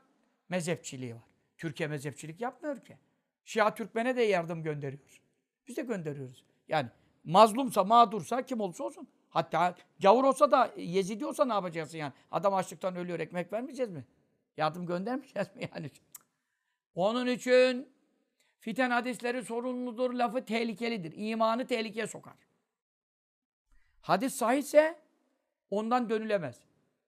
mezhepçiliği var. Türkiye mezhepçilik yapmıyor ki. Şia Türkmen'e de yardım gönderiyor. Biz de gönderiyoruz. Yani mazlumsa, mağdursa kim olursa olsun. Hatta gavur olsa da Yezidi olsa ne yapacaksın yani? Adam açlıktan ölüyor, ekmek vermeyeceğiz mi? Yardım göndermeyeceğiz mi yani? Onun için fiten hadisleri sorumludur, lafı tehlikelidir. İmanı tehlikeye sokar. Hadis sahihse ondan dönülemez.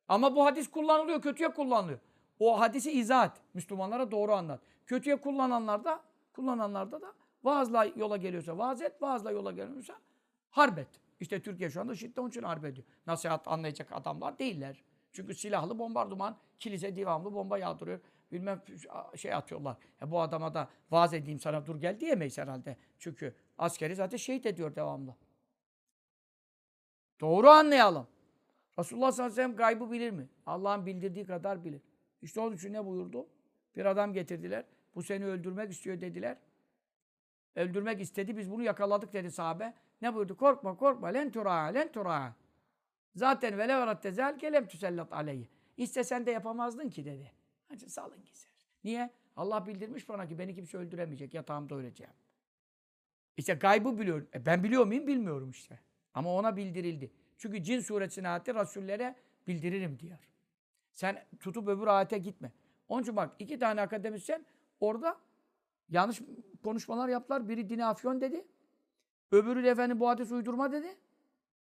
Ama bu hadis kullanılıyor, kötüye kullanılıyor. O hadisi izah et. Müslümanlara doğru anlat. Kötüye kullananlar da, kullananlarda da vaazla yola geliyorsa vaaz et, vaazla yola gelmiyorsa harp et. İşte Türkiye şu anda şiddet onun için harp ediyor. Nasihat anlayacak adamlar değiller. Çünkü silahlı bombardıman, kilise devamlı bomba yağdırıyor. Bilmem şey atıyorlar. E bu adama da vaaz edeyim sana dur gel diyemeyiz herhalde. Çünkü askeri zaten şehit ediyor devamlı. Doğru anlayalım. Resulullah sallallahu aleyhi ve sellem gaybı bilir mi? Allah'ın bildirdiği kadar bilir. İşte onun için ne buyurdu? Bir adam getirdiler. Bu seni öldürmek istiyor dediler. Öldürmek istedi. Biz bunu yakaladık dedi sahabe. Ne buyurdu? Korkma korkma. Len tura'a len tura'a. Zaten vele verat tezel kelem tüsellat aleyhi. İstesen de yapamazdın ki dedi. Hadi salın gitsin. Niye? Allah bildirmiş bana ki beni kimse öldüremeyecek. Yatağımda öleceğim. İşte gaybı biliyor. E ben biliyor muyum? Bilmiyorum işte. Ama ona bildirildi. Çünkü cin suresine ayette Resullere bildiririm diyor. Sen tutup öbür ayete gitme. Onun için bak iki tane akademisyen orada yanlış konuşmalar yaptılar. Biri dini afyon dedi. Öbürü de efendim bu hadis uydurma dedi.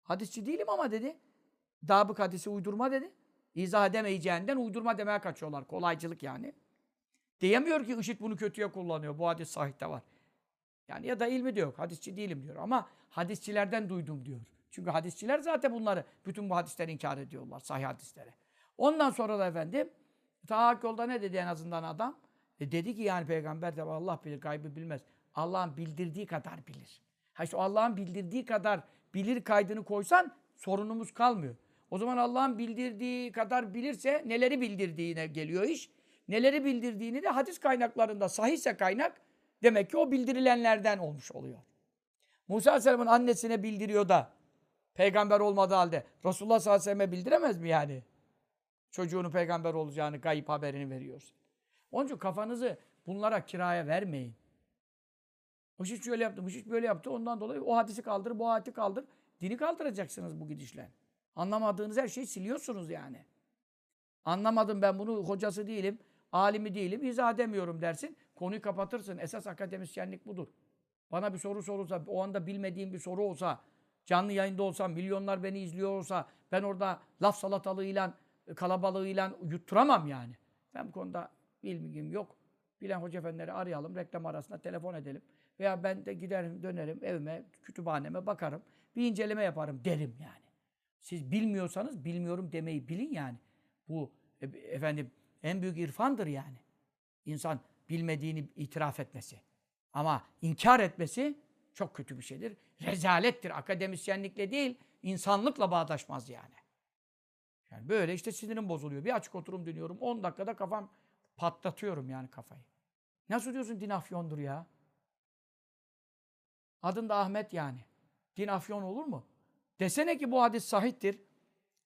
Hadisçi değilim ama dedi. Dabık hadisi uydurma dedi. İzah edemeyeceğinden uydurma demeye kaçıyorlar. Kolaycılık yani. Diyemiyor ki IŞİD bunu kötüye kullanıyor. Bu hadis sahihte var. Yani ya da ilmi de yok. Hadisçi değilim diyor. Ama hadisçilerden duydum diyor. Çünkü hadisçiler zaten bunları, bütün bu hadisleri inkar ediyorlar. Sahih hadisleri. Ondan sonra da efendim, ta hak yolda ne dedi en azından adam? E dedi ki yani peygamber de Allah bilir, gaybı bilmez. Allah'ın bildirdiği kadar bilir. Ha işte Allah'ın bildirdiği kadar bilir kaydını koysan sorunumuz kalmıyor. O zaman Allah'ın bildirdiği kadar bilirse neleri bildirdiğine geliyor iş. Neleri bildirdiğini de hadis kaynaklarında sahihse kaynak demek ki o bildirilenlerden olmuş oluyor. Musa Aleyhisselam'ın annesine bildiriyor da peygamber olmadığı halde Resulullah sallallahu bildiremez mi yani? Çocuğunun peygamber olacağını gayip haberini veriyorsun. Onun için kafanızı bunlara kiraya vermeyin. O iş şöyle yaptı, bu iş böyle yaptı. Ondan dolayı o hadisi kaldır, bu hadisi kaldır. Dini kaldıracaksınız bu gidişle. Anlamadığınız her şeyi siliyorsunuz yani. Anlamadım ben bunu hocası değilim, alimi değilim, izah edemiyorum dersin. Konuyu kapatırsın. Esas akademisyenlik budur. Bana bir soru sorulsa, o anda bilmediğim bir soru olsa, canlı yayında olsam, milyonlar beni izliyor olsa, ben orada laf salatalığıyla, kalabalığıyla yutturamam yani. Ben bu konuda bilgim yok. Bilen hoca efendileri arayalım, reklam arasında telefon edelim. Veya ben de giderim, dönerim evime, kütüphaneme bakarım. Bir inceleme yaparım derim yani. Siz bilmiyorsanız bilmiyorum demeyi bilin yani. Bu e, efendim en büyük irfandır yani. İnsan bilmediğini itiraf etmesi. Ama inkar etmesi Çok kötü bir şeydir. Rezalettir. Akademisyenlikle değil, insanlıkla bağdaşmaz yani. Yani böyle işte sinirim bozuluyor. Bir açık oturum dinliyorum. 10 dakikada kafam patlatıyorum yani kafayı. Nasıl diyorsun din afyondur ya? Adın da Ahmet yani. Din afyon olur mu? Desene ki bu hadis sahiptir.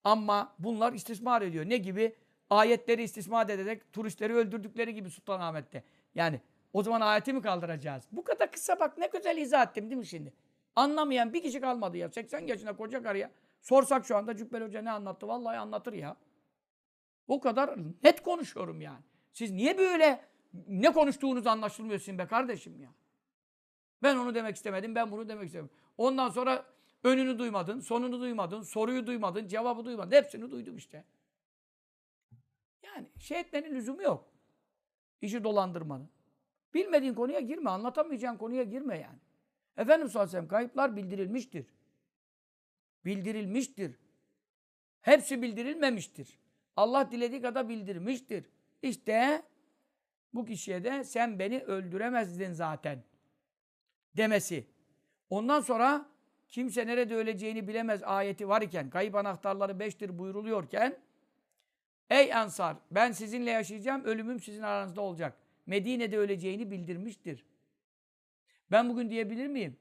Ama bunlar istismar ediyor. Ne gibi? Ayetleri istismar ederek turistleri öldürdükleri gibi Sultanahmet'te. Yani o zaman ayeti mi kaldıracağız? Bu kadar kısa bak ne güzel izah ettim değil mi şimdi? Anlamayan bir kişi kalmadı ya. 80 yaşında koca karıya. Sorsak şu anda Cübbeli Hoca ne anlattı? Vallahi anlatır ya. O kadar net konuşuyorum yani. Siz niye böyle ne konuştuğunuz anlaşılmıyor sizin be kardeşim ya? Ben onu demek istemedim, ben bunu demek istemedim. Ondan sonra önünü duymadın, sonunu duymadın, soruyu duymadın, cevabı duymadın. Hepsini duydum işte. Yani şey etmenin lüzumu yok. İşi dolandırmanın. Bilmediğin konuya girme, anlatamayacağın konuya girme yani. Efendimiz sallallahu aleyhi ve sellem kayıplar bildirilmiştir. Bildirilmiştir. Hepsi bildirilmemiştir. Allah dilediği kadar bildirmiştir. İşte bu kişiye de sen beni öldüremezdin zaten demesi. Ondan sonra kimse nerede öleceğini bilemez ayeti var kayıp anahtarları beştir buyuruluyorken, Ey Ensar ben sizinle yaşayacağım, ölümüm sizin aranızda olacak. Medine'de öleceğini bildirmiştir. Ben bugün diyebilir miyim?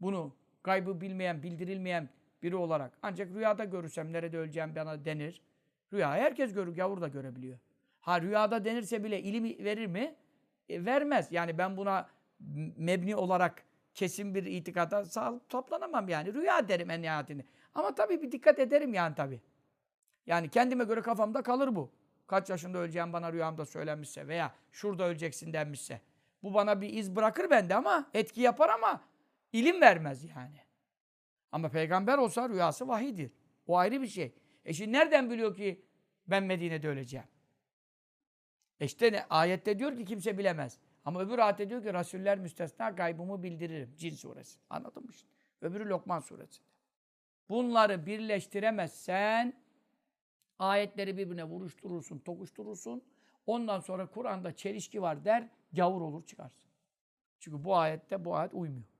Bunu kaybı bilmeyen, bildirilmeyen biri olarak. Ancak rüyada görürsem nerede öleceğim bana denir. Rüya herkes görür, gavur da görebiliyor. Ha rüyada denirse bile ilim verir mi? E, vermez. Yani ben buna mebni olarak kesin bir itikada sağ toplanamam yani. Rüya derim en nihayetinde. Ama tabii bir dikkat ederim yani tabii. Yani kendime göre kafamda kalır bu. Kaç yaşında öleceğim bana rüyamda söylenmişse veya şurada öleceksin denmişse. Bu bana bir iz bırakır bende ama etki yapar ama ilim vermez yani. Ama peygamber olsa rüyası vahidir. O ayrı bir şey. E şimdi nereden biliyor ki ben Medine'de öleceğim? E işte ne? Ayette diyor ki kimse bilemez. Ama öbür ayette diyor ki Rasuller müstesna gaybımı bildiririm. Cin suresi. Anladın mı işte? Öbürü Lokman suresi. Bunları birleştiremezsen ayetleri birbirine vuruşturursun, tokuşturursun. Ondan sonra Kur'an'da çelişki var der, gavur olur çıkarsın. Çünkü bu ayette bu ayet uymuyor.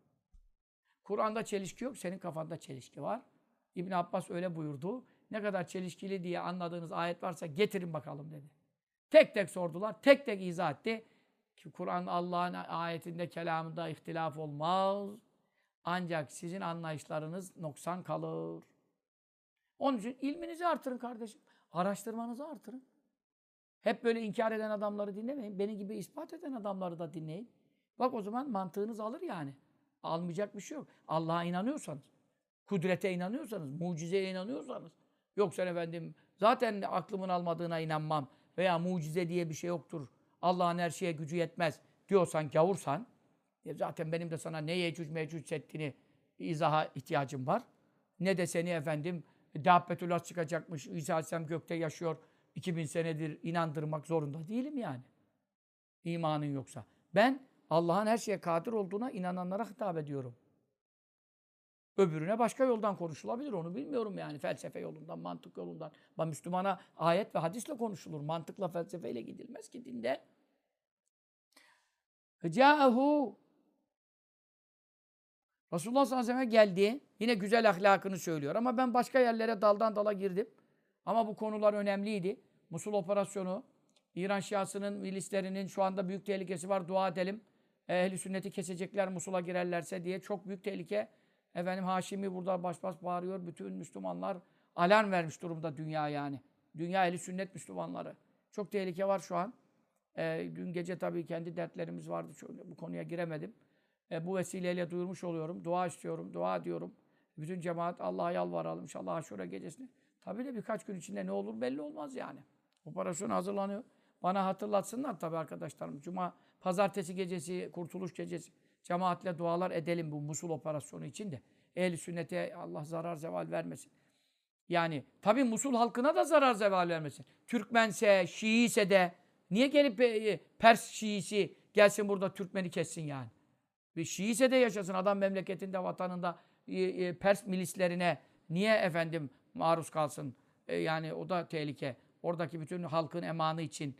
Kur'an'da çelişki yok, senin kafanda çelişki var. İbn Abbas öyle buyurdu. Ne kadar çelişkili diye anladığınız ayet varsa getirin bakalım dedi. Tek tek sordular, tek tek izah etti. Ki Kur'an Allah'ın ayetinde, kelamında ihtilaf olmaz. Ancak sizin anlayışlarınız noksan kalır. Onun için ilminizi artırın kardeşim. Araştırmanızı artırın. Hep böyle inkar eden adamları dinlemeyin. Benim gibi ispat eden adamları da dinleyin. Bak o zaman mantığınız alır yani. Almayacak bir şey yok. Allah'a inanıyorsanız, kudrete inanıyorsanız, mucizeye inanıyorsanız. Yoksa efendim zaten aklımın almadığına inanmam veya mucize diye bir şey yoktur. Allah'ın her şeye gücü yetmez diyorsan, gavursan, e zaten benim de sana ne yecüc mecüc ettiğini izaha ihtiyacım var. Ne de seni efendim Dabbetullah çıkacakmış, İsa Aleyhisselam gökte yaşıyor, 2000 senedir inandırmak zorunda değilim yani. İmanın yoksa. Ben Allah'ın her şeye kadir olduğuna inananlara hitap ediyorum. Öbürüne başka yoldan konuşulabilir. Onu bilmiyorum yani. Felsefe yolundan, mantık yolundan. Ama Müslümana ayet ve hadisle konuşulur. Mantıkla, felsefeyle gidilmez ki dinde. Câhu Resulullah sallallahu aleyhi ve sellem geldi. Yine güzel ahlakını söylüyor. Ama ben başka yerlere daldan dala girdim. Ama bu konular önemliydi. Musul operasyonu, İran Şiasının milislerinin şu anda büyük tehlikesi var. Dua edelim. Ehli sünneti kesecekler Musul'a girerlerse diye çok büyük tehlike. Efendim Haşimi burada baş baş bağırıyor. Bütün Müslümanlar alarm vermiş durumda dünya yani. Dünya ehli sünnet Müslümanları. Çok tehlike var şu an. E, dün gece tabii kendi dertlerimiz vardı. Şöyle, bu konuya giremedim. E, bu vesileyle duyurmuş oluyorum. Dua istiyorum, dua diyorum. Bütün cemaat Allah'a yalvaralım. İnşallah aşure gecesini. Tabii de birkaç gün içinde ne olur belli olmaz yani. Operasyon hazırlanıyor. Bana hatırlatsınlar tabii arkadaşlarım. Cuma, pazartesi gecesi, kurtuluş gecesi cemaatle dualar edelim bu Musul operasyonu için de. Ehl-i sünnete Allah zarar zeval vermesin. Yani tabii Musul halkına da zarar zeval vermesin. Türkmense, Şiise de niye gelip e, Pers Şiisi gelsin burada Türkmeni kessin yani. Bir Şiise de yaşasın adam memleketinde, vatanında e, e, Pers milislerine niye efendim maruz kalsın? E, yani o da tehlike. Oradaki bütün halkın emanı için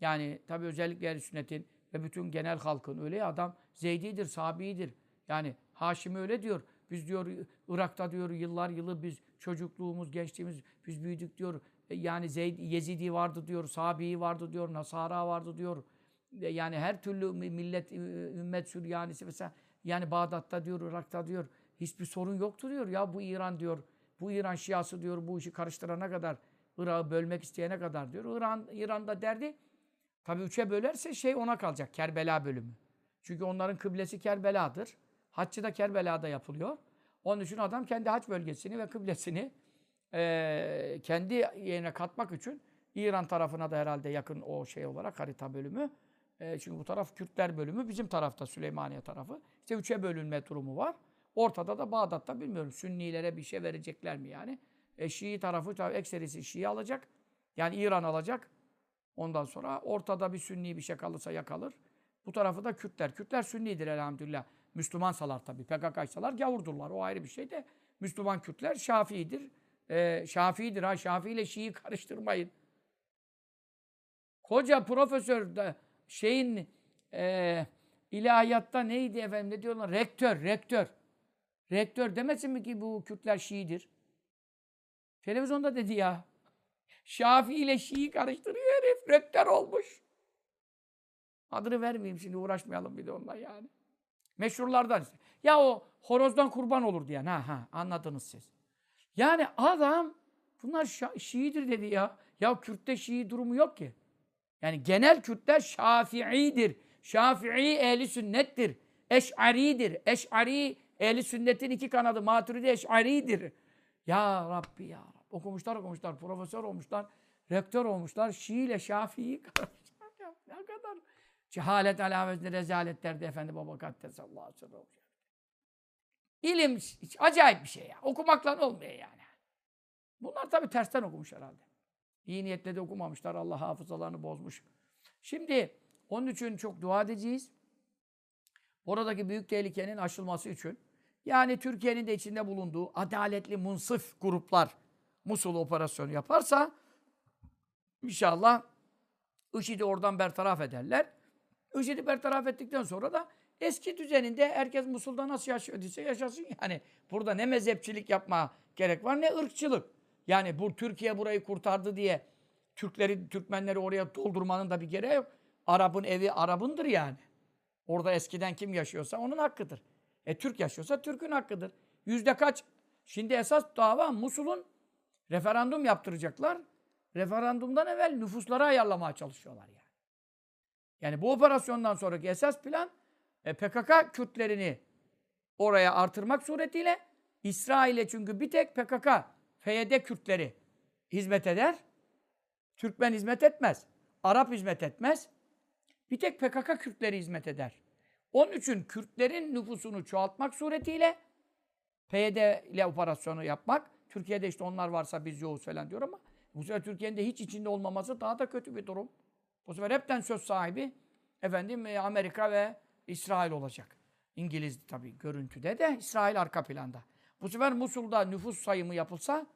yani tabii özellikle ehl sünnetin ve bütün genel halkın öyle ya adam Zeydi'dir, Sabi'dir. Yani Haşimi öyle diyor. Biz diyor Irak'ta diyor yıllar yılı biz çocukluğumuz, gençliğimiz biz büyüdük diyor. E, Yani Zeyd, Yezidi vardı diyor, Sabi'i vardı diyor, Nasara vardı diyor. E, Yani her türlü mi- millet, ümmet Süryanisi mesela yani Bağdat'ta diyor, Irak'ta diyor hiçbir sorun yoktu diyor. Ya bu İran diyor, bu İran Şiası diyor bu işi karıştırana kadar, Irak'ı bölmek isteyene kadar diyor. İran, İran'da derdi tabi üçe bölerse şey ona kalacak, Kerbela bölümü. Çünkü onların kıblesi Kerbela'dır. Haccı da Kerbela'da yapılıyor. Onun için adam kendi hac bölgesini ve kıblesini eee, kendi yerine katmak için İran tarafına da herhalde yakın o şey olarak harita bölümü. Eee, çünkü bu taraf Kürtler bölümü, bizim tarafta Süleymaniye tarafı. İşte üçe bölünme durumu var. Ortada da Bağdat'ta bilmiyorum Sünnilere bir şey verecekler mi yani. E, Şii tarafı tabii ekserisi Şii alacak. Yani İran alacak. Ondan sonra ortada bir Sünni bir şey kalırsa yakalır. Bu tarafı da Kürtler. Kürtler Sünnidir elhamdülillah. Müslümansalar tabii. PKK'ysalar gavurdurlar. O ayrı bir şey de. Müslüman Kürtler Şafii'dir. Ee, Şafii'dir ha. Şafii ile Şii'yi karıştırmayın. Koca profesör de şeyin e, ilahiyatta neydi efendim ne diyorlar? Rektör, rektör. Rektör demesin mi ki bu Kürtler Şii'dir? Televizyonda dedi ya. Şafii ile Şii'yi karıştırıyor herif. Rektör olmuş. Adını vermeyeyim şimdi uğraşmayalım bir de onunla yani. Meşhurlardan işte. Ya o horozdan kurban olur diyen. Ha ha anladınız siz. Yani adam bunlar Şa- Şii'dir dedi ya. Ya Kürt'te Şii durumu yok ki. Yani genel Kürtler Şafii'dir. Şafii ehli sünnettir. Eş'ari'dir. Eş'ari ehli sünnetin iki kanadı. Maturidi Eş'ari'dir. Ya Rabbi ya. Okumuşlar okumuşlar. Profesör olmuşlar. Rektör olmuşlar. Şii ile. Ya Ne kadar cehalet alametli rezaletlerde Efendi Baba Kaddes sallallahu ve sellem. İlim hiç acayip bir şey ya. Okumakla olmuyor yani. Bunlar tabii tersten okumuş herhalde. İyi niyetle de okumamışlar. Allah hafızalarını bozmuş. Şimdi onun için çok dua edeceğiz. Oradaki büyük tehlikenin aşılması için. Yani Türkiye'nin de içinde bulunduğu adaletli munsıf gruplar Musul operasyonu yaparsa inşallah IŞİD'i oradan bertaraf ederler. IŞİD'i bertaraf ettikten sonra da eski düzeninde herkes Musul'da nasıl yaşıyorduysa yaşasın yani. Burada ne mezhepçilik yapma gerek var ne ırkçılık. Yani bu Türkiye burayı kurtardı diye Türkleri, Türkmenleri oraya doldurmanın da bir gereği yok. Arap'ın evi Arap'ındır yani. Orada eskiden kim yaşıyorsa onun hakkıdır. E Türk yaşıyorsa Türk'ün hakkıdır. Yüzde kaç? Şimdi esas dava Musul'un referandum yaptıracaklar. Referandumdan evvel nüfusları ayarlamaya çalışıyorlar yani. Yani bu operasyondan sonraki esas plan e, PKK Kürtlerini oraya artırmak suretiyle İsrail'e çünkü bir tek PKK, PYD Kürtleri hizmet eder. Türkmen hizmet etmez. Arap hizmet etmez. Bir tek PKK Kürtleri hizmet eder. Onun için Kürtlerin nüfusunu çoğaltmak suretiyle PYD ile operasyonu yapmak. Türkiye'de işte onlar varsa biz yoğuz falan diyor ama bu sefer Türkiye'nin de hiç içinde olmaması daha da kötü bir durum. Bu sefer hepten söz sahibi efendim e, Amerika ve İsrail olacak. İngiliz tabii görüntüde de İsrail arka planda. Bu sefer Musul'da nüfus sayımı yapılsa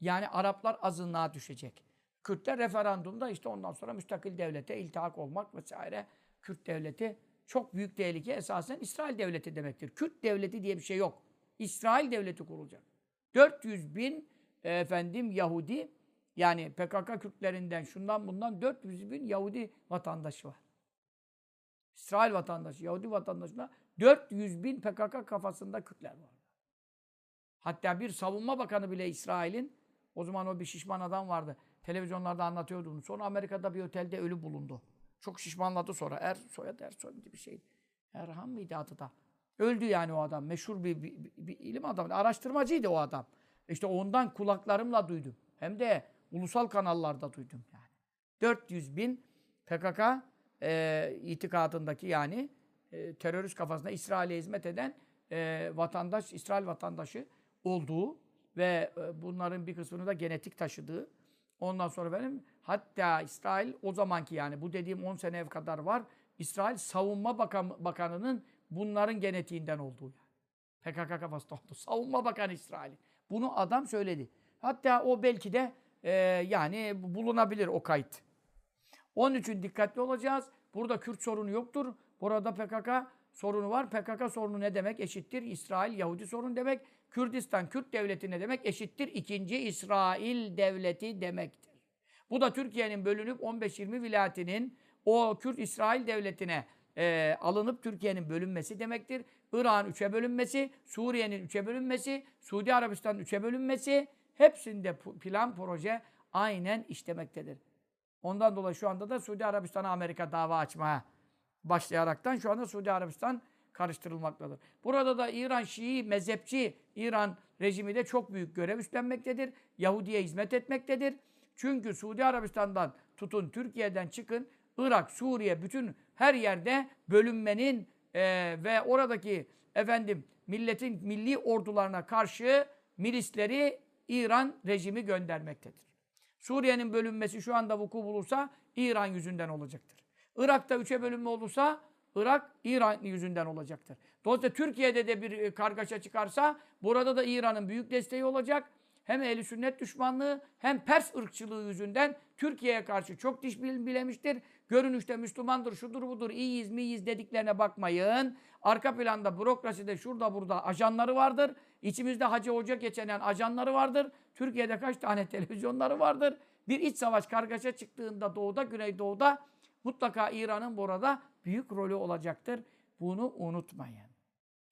yani Araplar azınlığa düşecek. Kürtler referandumda işte ondan sonra müstakil devlete iltihak olmak vesaire. Kürt devleti çok büyük tehlike esasen İsrail devleti demektir. Kürt devleti diye bir şey yok. İsrail devleti kurulacak. 400 bin e, efendim Yahudi yani PKK Kürtlerinden şundan bundan 400 bin Yahudi vatandaşı var. İsrail vatandaşı, Yahudi vatandaşına 400 bin PKK kafasında Kürtler var. Hatta bir savunma bakanı bile İsrail'in, o zaman o bir şişman adam vardı. Televizyonlarda anlatıyordu bunu. Sonra Amerika'da bir otelde ölü bulundu. Çok şişmanladı sonra. Er, soyadı Ersoy gibi bir şey. Erhan mıydı adı da? Öldü yani o adam. Meşhur bir, bir, bir ilim adamı. Araştırmacıydı o adam. İşte ondan kulaklarımla duydum. Hem de ulusal kanallarda duydum yani. 400 bin PKK e, itikadındaki yani e, terörist kafasında İsrail'e hizmet eden e, vatandaş, İsrail vatandaşı olduğu ve e, bunların bir kısmını da genetik taşıdığı. Ondan sonra benim hatta İsrail o zamanki yani bu dediğim 10 sene kadar var. İsrail Savunma Bakan, Bakanı'nın bunların genetiğinden olduğu yani. PKK kafasında oldu. Savunma Bakanı İsrail'in. Bunu adam söyledi. Hatta o belki de e, yani bulunabilir o kayıt. Onun için dikkatli olacağız. Burada Kürt sorunu yoktur. Burada PKK sorunu var. PKK sorunu ne demek? Eşittir İsrail Yahudi sorun demek. Kürdistan Kürt devleti ne demek? Eşittir ikinci İsrail devleti demektir. Bu da Türkiye'nin bölünüp 15-20 vilayetinin o Kürt İsrail devletine e, alınıp Türkiye'nin bölünmesi demektir. Irak'ın üçe bölünmesi, Suriye'nin üçe bölünmesi, Suudi Arabistan'ın üçe bölünmesi hepsinde plan proje aynen işlemektedir. Ondan dolayı şu anda da Suudi Arabistan'a Amerika dava açmaya başlayaraktan şu anda Suudi Arabistan karıştırılmaktadır. Burada da İran Şii, mezhepçi İran rejimi de çok büyük görev üstlenmektedir. Yahudi'ye hizmet etmektedir. Çünkü Suudi Arabistan'dan tutun, Türkiye'den çıkın, Irak, Suriye, bütün her yerde bölünmenin eee, ve oradaki efendim milletin milli ordularına karşı milisleri İran rejimi göndermektedir. Suriye'nin bölünmesi şu anda vuku bulursa İran yüzünden olacaktır. Irak'ta üçe bölünme olursa Irak İran yüzünden olacaktır. Dolayısıyla Türkiye'de de bir e, kargaşa çıkarsa burada da İran'ın büyük desteği olacak. Hem ehli sünnet düşmanlığı hem Pers ırkçılığı yüzünden Türkiye'ye karşı çok diş bil- bilemiştir. Görünüşte Müslümandır, şudur budur, iyiyiz miyiz dediklerine bakmayın. Arka planda bürokraside şurada burada ajanları vardır. İçimizde hacı hoca geçenen ajanları vardır. Türkiye'de kaç tane televizyonları vardır. Bir iç savaş kargaşa çıktığında doğuda, güneydoğuda mutlaka İran'ın burada büyük rolü olacaktır. Bunu unutmayın.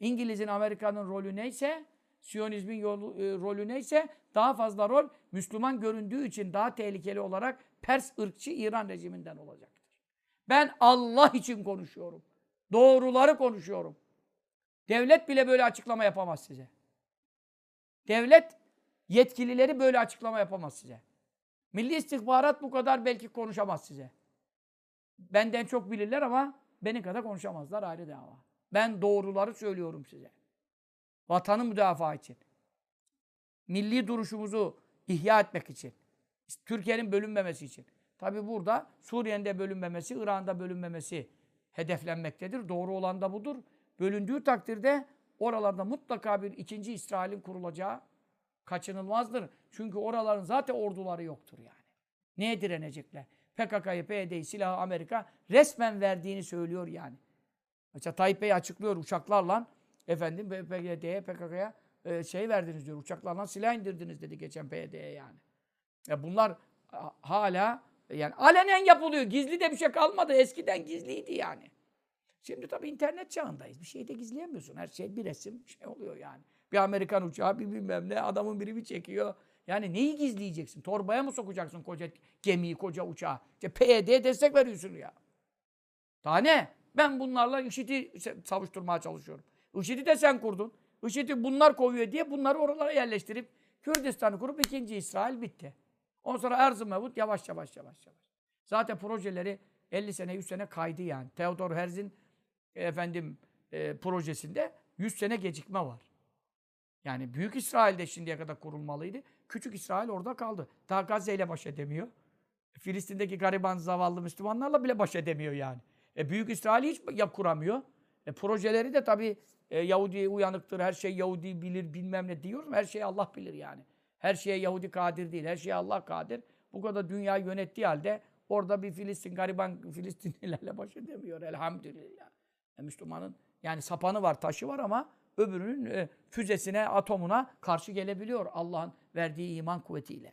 İngiliz'in, Amerika'nın rolü neyse, Siyonizmin yolu, e, rolü neyse daha fazla rol Müslüman göründüğü için daha tehlikeli olarak Pers ırkçı İran rejiminden olacaktır. Ben Allah için konuşuyorum. Doğruları konuşuyorum. Devlet bile böyle açıklama yapamaz size. Devlet yetkilileri böyle açıklama yapamaz size. Milli istihbarat bu kadar belki konuşamaz size. Benden çok bilirler ama beni kadar konuşamazlar ayrı dava. Ben doğruları söylüyorum size. Vatanı müdafaa için. Milli duruşumuzu ihya etmek için. Türkiye'nin bölünmemesi için. Tabi burada Suriye'nin de bölünmemesi, İran'ın da bölünmemesi hedeflenmektedir. Doğru olan da budur. Bölündüğü takdirde oralarda mutlaka bir ikinci İsrail'in kurulacağı kaçınılmazdır. Çünkü oraların zaten orduları yoktur yani. Neye direnecekler? PKK'yı, PYD'yi, silahı Amerika resmen verdiğini söylüyor yani. Mesela Tayyip Bey açıklıyor uçaklarla efendim PYD'ye, PKK'ya e, şey verdiniz diyor. Uçaklarla silah indirdiniz dedi geçen PYD'ye yani. Ya bunlar ha- hala yani alenen yapılıyor. Gizli de bir şey kalmadı. Eskiden gizliydi yani. Şimdi tabii internet çağındayız. Bir şeyi de gizleyemiyorsun. Her şey bir resim şey oluyor yani. Bir Amerikan uçağı bir bilmem ne adamın biri bir çekiyor. Yani neyi gizleyeceksin? Torbaya mı sokacaksın koca gemiyi, koca uçağı? İşte PYD'ye destek veriyorsun ya. Daha ne? Ben bunlarla IŞİD'i savuşturmaya çalışıyorum. IŞİD'i de sen kurdun. IŞİD'i bunlar kovuyor diye bunları oralara yerleştirip Kürdistan'ı kurup ikinci İsrail bitti. Ondan sonra Erzurum Mevut yavaş yavaş yavaş yavaş. Zaten projeleri 50 sene 100 sene kaydı yani. Theodor Herzl'in efendim e, projesinde 100 sene gecikme var. Yani Büyük İsrail'de şimdiye kadar kurulmalıydı. Küçük İsrail orada kaldı. Daha Gazze ile baş edemiyor. Filistin'deki gariban zavallı Müslümanlarla bile baş edemiyor yani. E, Büyük İsrail hiç ya kuramıyor. E, projeleri de tabii e, Yahudi uyanıktır, her şey Yahudi bilir bilmem ne diyorum. Her şeyi Allah bilir yani. Her şeye Yahudi kadir değil, her şeye Allah kadir. Bu kadar dünya yönettiği halde orada bir Filistin, gariban Filistinlilerle baş edemiyor elhamdülillah. E, Müslümanın yani sapanı var, taşı var ama öbürünün e, füzesine, atomuna karşı gelebiliyor Allah'ın verdiği iman kuvvetiyle.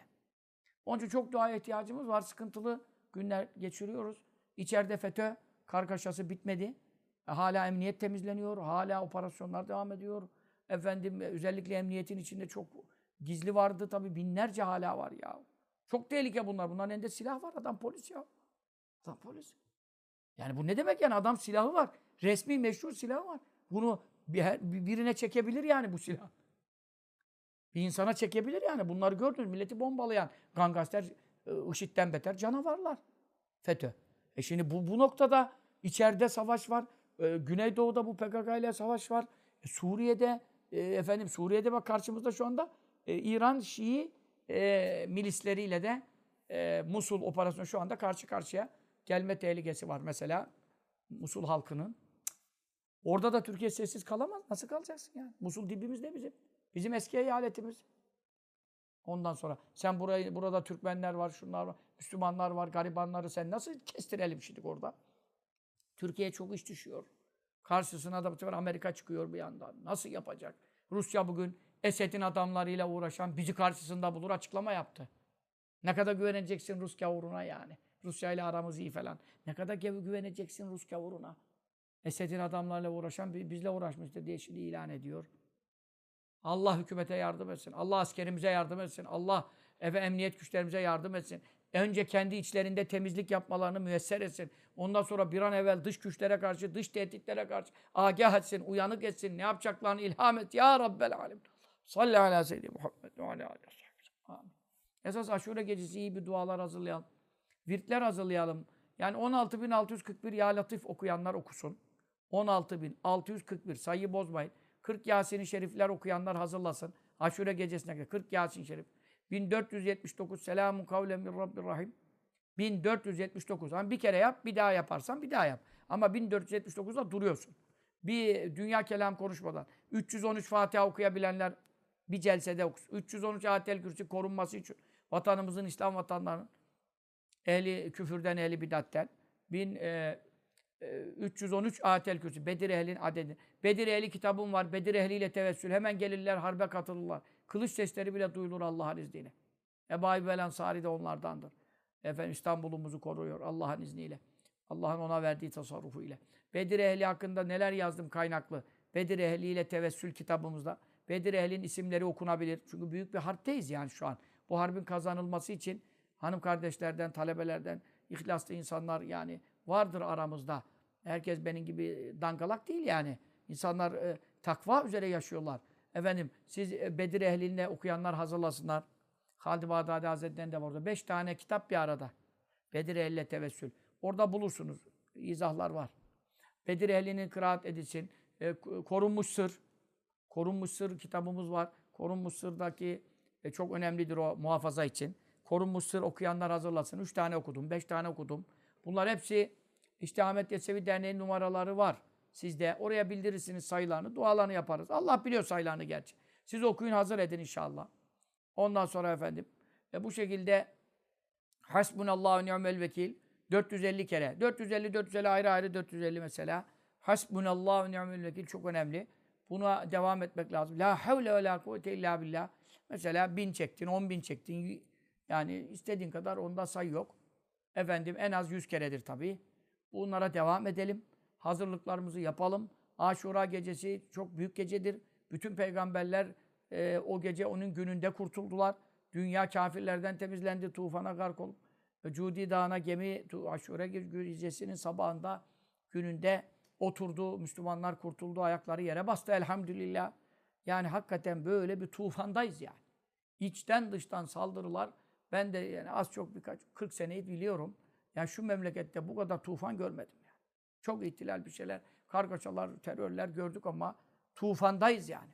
Onun için çok duaya ihtiyacımız var. Sıkıntılı günler geçiriyoruz. İçeride FETÖ kargaşası bitmedi. E, Hala emniyet temizleniyor. Hala operasyonlar devam ediyor. Efendim e, özellikle emniyetin içinde çok gizli vardı tabii binlerce hala var ya. Çok tehlike bunlar. Bunların elinde silah var. Adam polis ya. Adam polis. Yani bu ne demek yani? Adam silahı var. Resmi meşhur silahı var. Bunu bir- bir- birine çekebilir yani bu silah. Bir insana çekebilir yani. Bunları gördünüz. Milleti bombalayan gangaster, e, IŞİD'den beter canavarlar. FETÖ. E şimdi bu, bu noktada içeride savaş var. E, Güneydoğu'da bu PKK ile savaş var. E, Suriye'de e, efendim Suriye'de bak karşımızda şu anda e, İran Şii e, milisleriyle de e, Musul operasyonu şu anda karşı karşıya gelme tehlikesi var mesela. Musul halkının. Orada da Türkiye sessiz kalamaz. Nasıl kalacaksın yani? Musul dibimizde bizim. Bizim eski eyaletimiz. Ondan sonra sen burayı burada Türkmenler var, şunlar var, Müslümanlar var, garibanları sen nasıl kestirelim şimdi orada? Türkiye'ye çok iş düşüyor. Karşısına da bu sefer Amerika çıkıyor bir yandan. Nasıl yapacak? Rusya bugün Esed'in adamlarıyla uğraşan bizi karşısında bulur açıklama yaptı. Ne kadar güveneceksin Rus gavuruna yani. Rusya ile aramız iyi falan. Ne kadar gü- güveneceksin Rus gavuruna. Esed'in adamlarıyla uğraşan bi- bizle uğraşmıştı diye şimdi ilan ediyor. Allah hükümete yardım etsin. Allah askerimize yardım etsin. Allah efe emniyet güçlerimize yardım etsin. Önce kendi içlerinde temizlik yapmalarını müyesser etsin. Ondan sonra bir an evvel dış güçlere karşı, dış tehditlere karşı agah etsin, uyanık etsin. Ne yapacaklarını ilham et. Ya Rabbel Alem. Salli ala seyyidi Muhammed ve ala aleyhi. Amin. Esas aşure gecesi iyi bir dualar hazırlayalım. Virtler hazırlayalım. Yani 16.641 Ya Latif okuyanlar okusun. 16.641 sayıyı bozmayın. 40 Yasin-i Şerifler okuyanlar hazırlasın. Aşure gecesine kadar 40 Yasin-i Şerif. 1479 Selamun kavlen min Rabbir Rahim. 1479. Hani bir kere yap, bir daha yaparsan bir daha yap. Ama 1479'da duruyorsun. Bir dünya kelam konuşmadan. 313 Fatiha okuyabilenler bir celsede okusun. 313 Ayetel Kürsi korunması için vatanımızın, İslam vatanlarının ehli küfürden, ehli bidatten. 1000, e, e, 313 Ayetel Kürsi. Bedir ehlin adedi. Bedir ehli kitabım var. Bedir ehliyle tevessül. Hemen gelirler, harbe katılırlar. Kılıç sesleri bile duyulur Allah'ın izniyle. Ebu Ayyub el de onlardandır. Efendim İstanbul'umuzu koruyor Allah'ın izniyle. Allah'ın ona verdiği tasarrufu ile. Bedir ehli hakkında neler yazdım kaynaklı. Bedir ehliyle tevessül kitabımızda. Bedir ehlin isimleri okunabilir. Çünkü büyük bir harpteyiz yani şu an. Bu harbin kazanılması için hanım kardeşlerden, talebelerden, ihlaslı insanlar yani vardır aramızda. Herkes benim gibi dangalak değil yani. İnsanlar e, takva üzere yaşıyorlar. Efendim siz e, Bedir ehline okuyanlar hazırlasınlar. Halid Bağdadi Hazretleri'nin de orada. Beş tane kitap bir arada. Bedir ehline tevessül. Orada bulursunuz. İzahlar var. Bedir ehlinin kıraat edilsin. E, korunmuş sır. Korunmuş sır kitabımız var. Korunmuş sırdaki e, çok önemlidir o muhafaza için. Korunmuş sır okuyanlar hazırlasın. Üç tane okudum, beş tane okudum. Bunlar hepsi işte Ahmet Yesevi Derneği'nin numaraları var. Siz de oraya bildirirsiniz sayılarını, dualarını yaparız. Allah biliyor sayılarını gerçi. Siz okuyun, hazır edin inşallah. Ondan sonra efendim e, bu şekilde Hasbunallahu ni'mel vekil 450 kere. 450 450 ayrı ayrı 450 mesela. Hasbunallahu ni'mel vekil çok önemli. Buna devam etmek lazım. La havle ve la kuvvete illa billah. Mesela bin çektin, on bin çektin. Yani istediğin kadar onda sayı yok. Efendim en az yüz keredir tabii. Bunlara devam edelim. Hazırlıklarımızı yapalım. Aşura gecesi çok büyük gecedir. Bütün peygamberler e, o gece onun gününde kurtuldular. Dünya kafirlerden temizlendi. Tufana gark olup. Cudi Dağı'na gemi Aşure gecesinin sabahında gününde oturdu. Müslümanlar kurtuldu. Ayakları yere bastı elhamdülillah. Yani hakikaten böyle bir tufandayız yani. İçten dıştan saldırılar. Ben de yani az çok birkaç 40 seneyi biliyorum. Yani şu memlekette bu kadar tufan görmedim yani. Çok ihtilal bir şeyler, kargaşalar, terörler gördük ama tufandayız yani.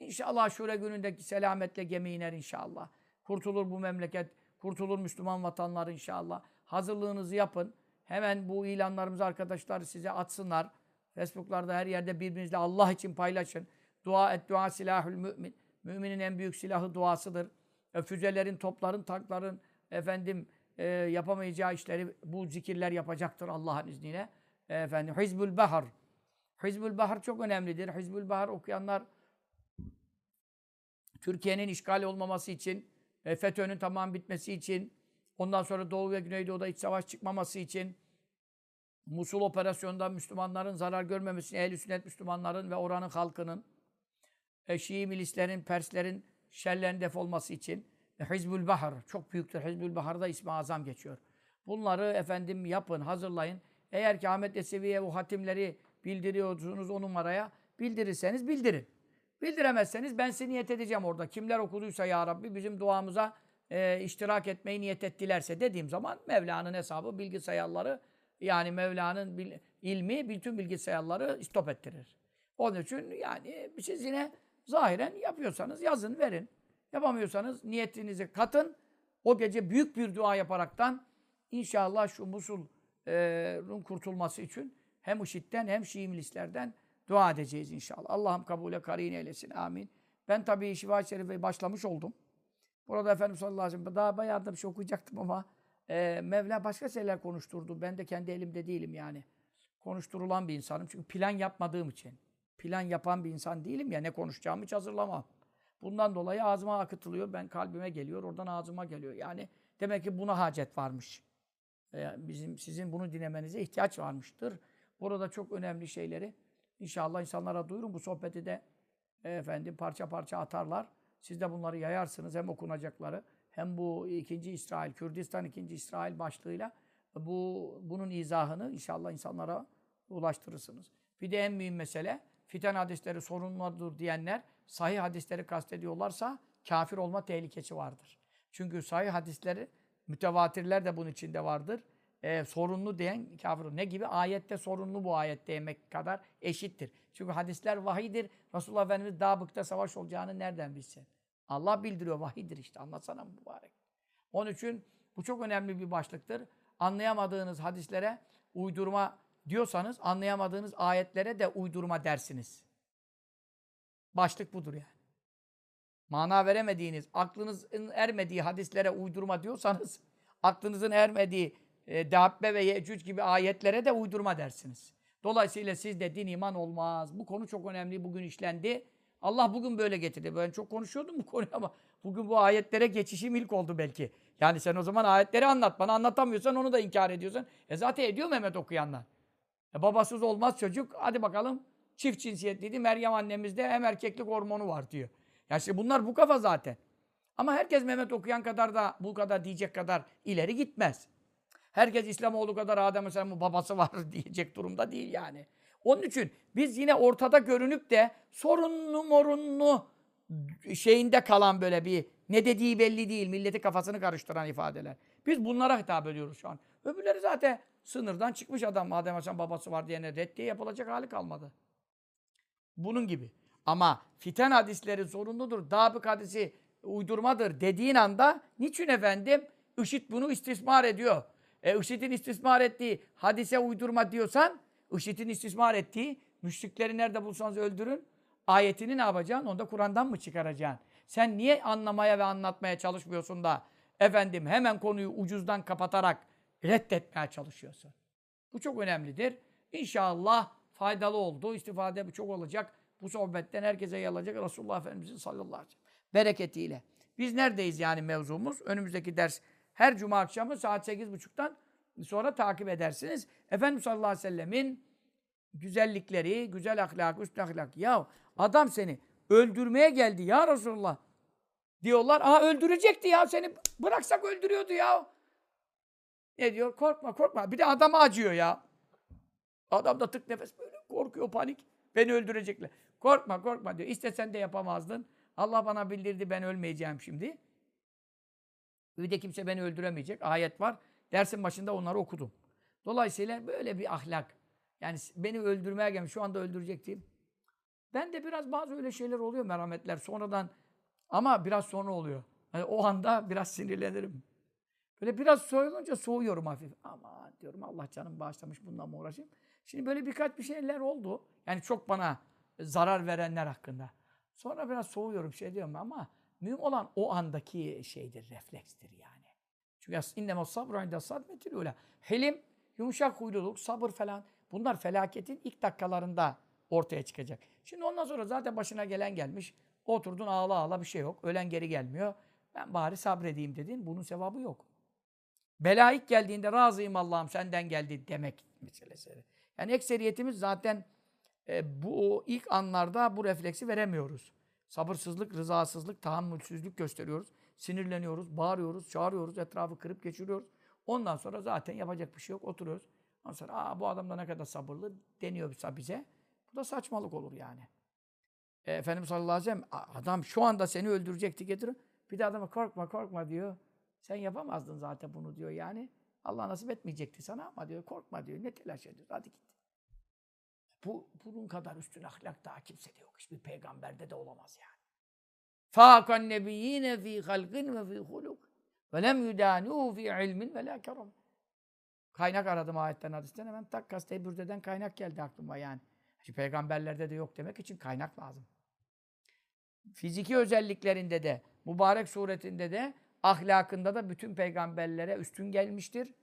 İnşallah şure günündeki selametle gemi iner inşallah. Kurtulur bu memleket, kurtulur Müslüman vatanlar inşallah. Hazırlığınızı yapın. Hemen bu ilanlarımızı arkadaşlar size atsınlar. Facebook'larda her yerde birbirinizle Allah için paylaşın. Dua et dua silahül mümin. Müminin en büyük silahı duasıdır. E, füzelerin, topların, tankların efendim e, yapamayacağı işleri bu zikirler yapacaktır Allah'ın izniyle. E, efendim Hizbül Bahar. Hizbül Bahar çok önemlidir. Hizbül Bahar okuyanlar Türkiye'nin işgal olmaması için, e, FETÖ'nün tamam bitmesi için, ondan sonra Doğu ve Güneydoğu'da iç savaş çıkmaması için, Musul operasyonunda Müslümanların zarar görmemesi, ehl sünnet Müslümanların ve oranın halkının, e, Şii milislerin, Perslerin şerlerin defolması için e, Hizbül Bahar çok büyüktür. Hizbül Bahar'da ismi azam geçiyor. Bunları efendim yapın, hazırlayın. Eğer ki Ahmet Yesevi'ye bu hatimleri bildiriyorsunuz o numaraya, bildirirseniz bildirin. Bildiremezseniz ben size niyet edeceğim orada. Kimler okuduysa ya Rabbi bizim duamıza e, iştirak etmeyi niyet ettilerse dediğim zaman Mevla'nın hesabı bilgisayarları yani Mevla'nın bil, ilmi bütün bilgisayarları stop ettirir. Onun için yani siz yine zahiren yapıyorsanız yazın verin. Yapamıyorsanız niyetinizi katın. O gece büyük bir dua yaparaktan inşallah şu Musul'un kurtulması için hem IŞİD'den hem Şii milislerden dua edeceğiz inşallah. Allah'ım kabule karin eylesin. Amin. Ben tabii Şifa-i Şerife'yi başlamış oldum. Burada Efendimiz sallallahu aleyhi ve sellem daha bayağı da bir şey okuyacaktım ama e, Mevla başka şeyler konuşturdu. Ben de kendi elimde değilim yani. konuşturulan bir insanım. Çünkü plan yapmadığım için. Plan yapan bir insan değilim ya. Ne konuşacağımı hiç hazırlamam. Bundan dolayı ağzıma akıtılıyor. Ben kalbime geliyor. Oradan ağzıma geliyor. Yani demek ki buna hacet varmış. Ee, bizim sizin bunu dinlemenize ihtiyaç varmıştır. Burada çok önemli şeyleri inşallah insanlara duyurun. Bu sohbeti de e, efendim parça parça atarlar. Siz de bunları yayarsınız. Hem okunacakları hem bu ikinci İsrail, Kürdistan ikinci İsrail başlığıyla bu bunun izahını inşallah insanlara ulaştırırsınız. Bir de en mühim mesele fiten hadisleri sorunludur diyenler sahih hadisleri kastediyorlarsa kafir olma tehlikesi vardır. Çünkü sahih hadisleri mütevatirler de bunun içinde vardır. Ee, sorunlu diyen kafir. Ne gibi? Ayette sorunlu bu ayet demek kadar eşittir. Çünkü hadisler vahidir. Resulullah Efendimiz Dabık'ta savaş olacağını nereden bilsin? Allah bildiriyor. Vahidir işte. Anlatsana mübarek. Onun için bu çok önemli bir başlıktır. Anlayamadığınız hadislere uydurma diyorsanız anlayamadığınız ayetlere de uydurma dersiniz. Başlık budur yani. Mana veremediğiniz, aklınızın ermediği hadislere uydurma diyorsanız aklınızın ermediği e, Dabbe ve Yecüc gibi ayetlere de uydurma dersiniz. Dolayısıyla sizde din iman olmaz. Bu konu çok önemli. Bugün işlendi. Allah bugün böyle getirdi. Ben çok konuşuyordum bu konuyu ama bugün bu ayetlere geçişim ilk oldu belki. Yani sen o zaman ayetleri anlat. Bana anlatamıyorsan onu da inkar ediyorsan. E zaten ediyor Mehmet okuyanlar. E babasız olmaz çocuk. Hadi bakalım çift cinsiyetliydi. Meryem annemizde hem erkeklik hormonu var diyor. Ya işte bunlar bu kafa zaten. Ama herkes Mehmet okuyan kadar da bu kadar diyecek kadar ileri gitmez. Herkes İslamoğlu kadar Adem Aleyhisselam'ın babası var diyecek durumda değil yani. Onun için biz yine ortada görünüp de sorunlu morunlu şeyinde kalan böyle bir ne dediği belli değil. Milleti kafasını karıştıran ifadeler. Biz bunlara hitap ediyoruz şu an. Öbürleri zaten sınırdan çıkmış adam. Adem Aleyhisselam babası var diyene reddiye yapılacak hali kalmadı. Bunun gibi. Ama fiten hadisleri zorunludur. Dabık hadisi uydurmadır dediğin anda niçin efendim? IŞİD bunu istismar ediyor. E IŞİD'in istismar ettiği hadise uydurma diyorsan IŞİD'in istismar ettiği müşrikleri nerede bulsanız öldürün. Ayetini ne yapacaksın? Onu da Kur'an'dan mı çıkaracaksın? Sen niye anlamaya ve anlatmaya çalışmıyorsun da efendim hemen konuyu ucuzdan kapatarak reddetmeye çalışıyorsun? Bu çok önemlidir. İnşallah faydalı oldu. İstifade çok olacak. Bu sohbetten herkese yayılacak Resulullah Efendimizin sallallahu aleyhi ve sellem bereketiyle. Biz neredeyiz yani mevzumuz? Önümüzdeki ders her cuma akşamı saat 8.30'dan sonra takip edersiniz. Efendimiz sallallahu aleyhi ve sellemin güzellikleri, güzel ahlak, üst ahlak. Ya adam seni öldürmeye geldi ya Resulullah. Diyorlar, aha öldürecekti ya seni bıraksak öldürüyordu ya. Ne diyor? Korkma korkma. Bir de adama acıyor ya. Adam da tık nefes böyle korkuyor panik. Beni öldürecekler. Korkma korkma diyor. İstesen de yapamazdın. Allah bana bildirdi ben ölmeyeceğim şimdi. De kimse beni öldüremeyecek. Ayet var. Dersin başında onları okudum. Dolayısıyla böyle bir ahlak. Yani beni öldürmeye gelmiş. Şu anda öldürecektim. Ben de biraz bazı öyle şeyler oluyor merhametler. Sonradan ama biraz sonra oluyor. Yani o anda biraz sinirlenirim. Böyle biraz soyulunca soğuyorum hafif. Ama diyorum Allah canım bağışlamış bundan mı uğraşayım? Şimdi böyle birkaç bir şeyler oldu. Yani çok bana zarar verenler hakkında. Sonra biraz soğuyorum şey diyorum ama mühim olan o andaki şeydir, reflekstir yani. Çünkü innema sabru inde sadmetil ula. Helim, yumuşak huyluluk, sabır falan. Bunlar felaketin ilk dakikalarında ortaya çıkacak. Şimdi ondan sonra zaten başına gelen gelmiş. Oturdun ağla ağla bir şey yok. Ölen geri gelmiyor. Ben bari sabredeyim dedin. Bunun sevabı yok. Bela ilk geldiğinde razıyım Allah'ım senden geldi demek meselesi. Yani ekseriyetimiz zaten e, bu ilk anlarda bu refleksi veremiyoruz. Sabırsızlık, rızasızlık, tahammülsüzlük gösteriyoruz. Sinirleniyoruz, bağırıyoruz, çağırıyoruz, etrafı kırıp geçiriyoruz. Ondan sonra zaten yapacak bir şey yok, oturuyoruz. Ondan sonra Aa, bu adam da ne kadar sabırlı deniyor bize. Bu da saçmalık olur yani. E, Efendimiz sallallahu aleyhi ve sellem adam şu anda seni öldürecekti getiriyor. Bir de adama korkma korkma diyor. Sen yapamazdın zaten bunu diyor yani. Allah nasip etmeyecekti sana ama diyor korkma diyor. Ne telaş ediyorsun? Hadi git. Bu, bunun kadar üstün ahlak daha kimsede yok. Hiçbir peygamberde de olamaz yani. Fâkan nebiyyîne fî halgin ve fî huluk. Ve lem yudânû fî ilmin ve lâ keram. Kaynak aradım ayetten, hadisten. Hemen tak gazete bürdeden kaynak geldi aklıma yani. Şimdi peygamberlerde de yok demek için kaynak lazım. Fiziki özelliklerinde de, mübarek suretinde de, ahlakında da bütün peygamberlere üstün gelmiştir.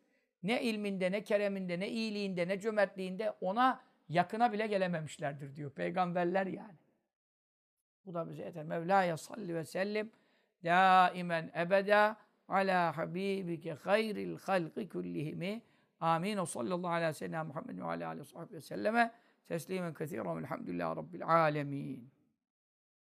ne ilminde, ne kereminde, ne iyiliğinde, ne cömertliğinde ona yakına bile gelememişlerdir diyor. Peygamberler yani. Bu da bize yeter. Mevla'ya salli ve sellim daimen ebeda ala habibike hayril halqi kullihimi. Amin. O sallallahu aleyhi ve sellem Muhammed ve aleyhi ve selleme teslimen kethiren velhamdülillahi rabbil alemin.